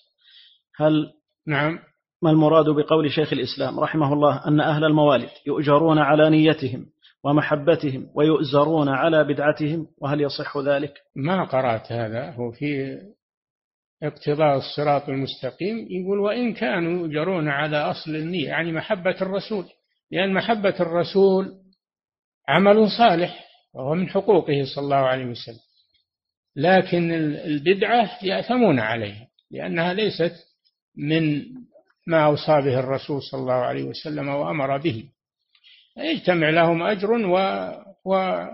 هل نعم. ما المراد بقول شيخ الإسلام رحمه الله؟ أن أهل الموالد يؤجرون على نيتهم ومحبتهم ويؤزرون على بدعتهم وهل يصح ذلك؟ ما قرأت هذا؟ هو في اقتضاء الصراط المستقيم يقول وإن كانوا يؤجرون على أصل النية يعني محبة الرسول لأن محبة الرسول عمل صالح وهو من حقوقه صلى الله عليه وسلم. لكن البدعة يأثمون عليها لأنها ليست من ما أوصى به الرسول صلى الله عليه وسلم وأمر به. يجتمع لهم أجر و... و...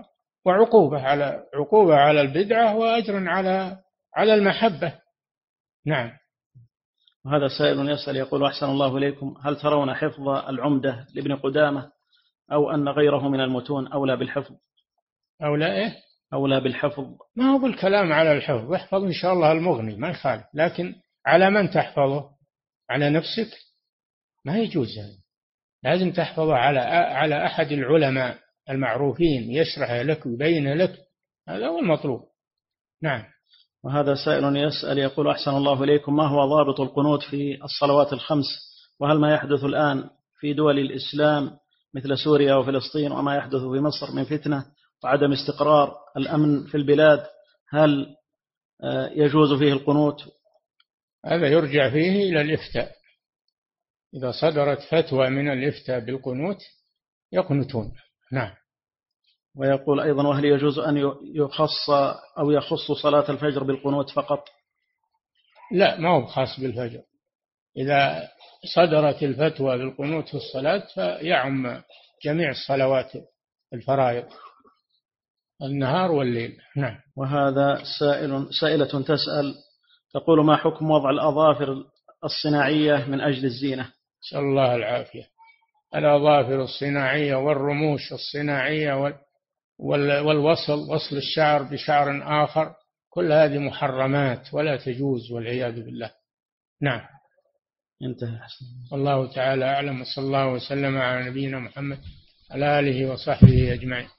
وعقوبة على عقوبة على البدعة وأجر على على المحبة. نعم. وهذا سائل يسأل يقول أحسن الله إليكم هل ترون حفظ العمدة لابن قدامة أو أن غيره من المتون أولى بالحفظ؟ أولى إيه؟ أولى بالحفظ. ما هو بالكلام على الحفظ؟ احفظ إن شاء الله المغني ما يخالف لكن على من تحفظه؟ على نفسك ما يجوز. هذا لازم تحفظه على على أحد العلماء المعروفين يشرح لك ويبين لك. هذا هو المطلوب. نعم. وهذا سائل يسأل يقول أحسن الله إليكم ما هو ضابط القنوت في الصلوات الخمس؟ وهل ما يحدث الآن في دول الإسلام مثل سوريا وفلسطين وما يحدث في مصر من فتنة وعدم استقرار الأمن في البلاد؟ هل آه، يجوز فيه القنوت؟ هذا يرجع فيه إلى الإفتاء. إذا صدرت فتوى من الإفتاء بالقنوت يقنتون. نعم. ويقول أيضا وهل يجوز أن يخص أو يخص صلاة الفجر بالقنوت فقط؟ لا ما هو خاص بالفجر. إذا صدرت الفتوى بالقنوت في الصلاة فيعم جميع الصلوات الفرائض النهار والليل. نعم. وهذا سائل سائلة تسأل تقول ما حكم وضع الأظافر الصناعية من أجل الزينة؟ نسأل الله العافية. الأظافر الصناعية والرموش الصناعية والوصل وصل الشعر بشعر آخر كل هذه محرمات ولا تجوز والعياذ بالله. نعم. انتهى والله تعالى أعلم وصلى الله وسلم على نبينا محمد على آله وصحبه أجمعين.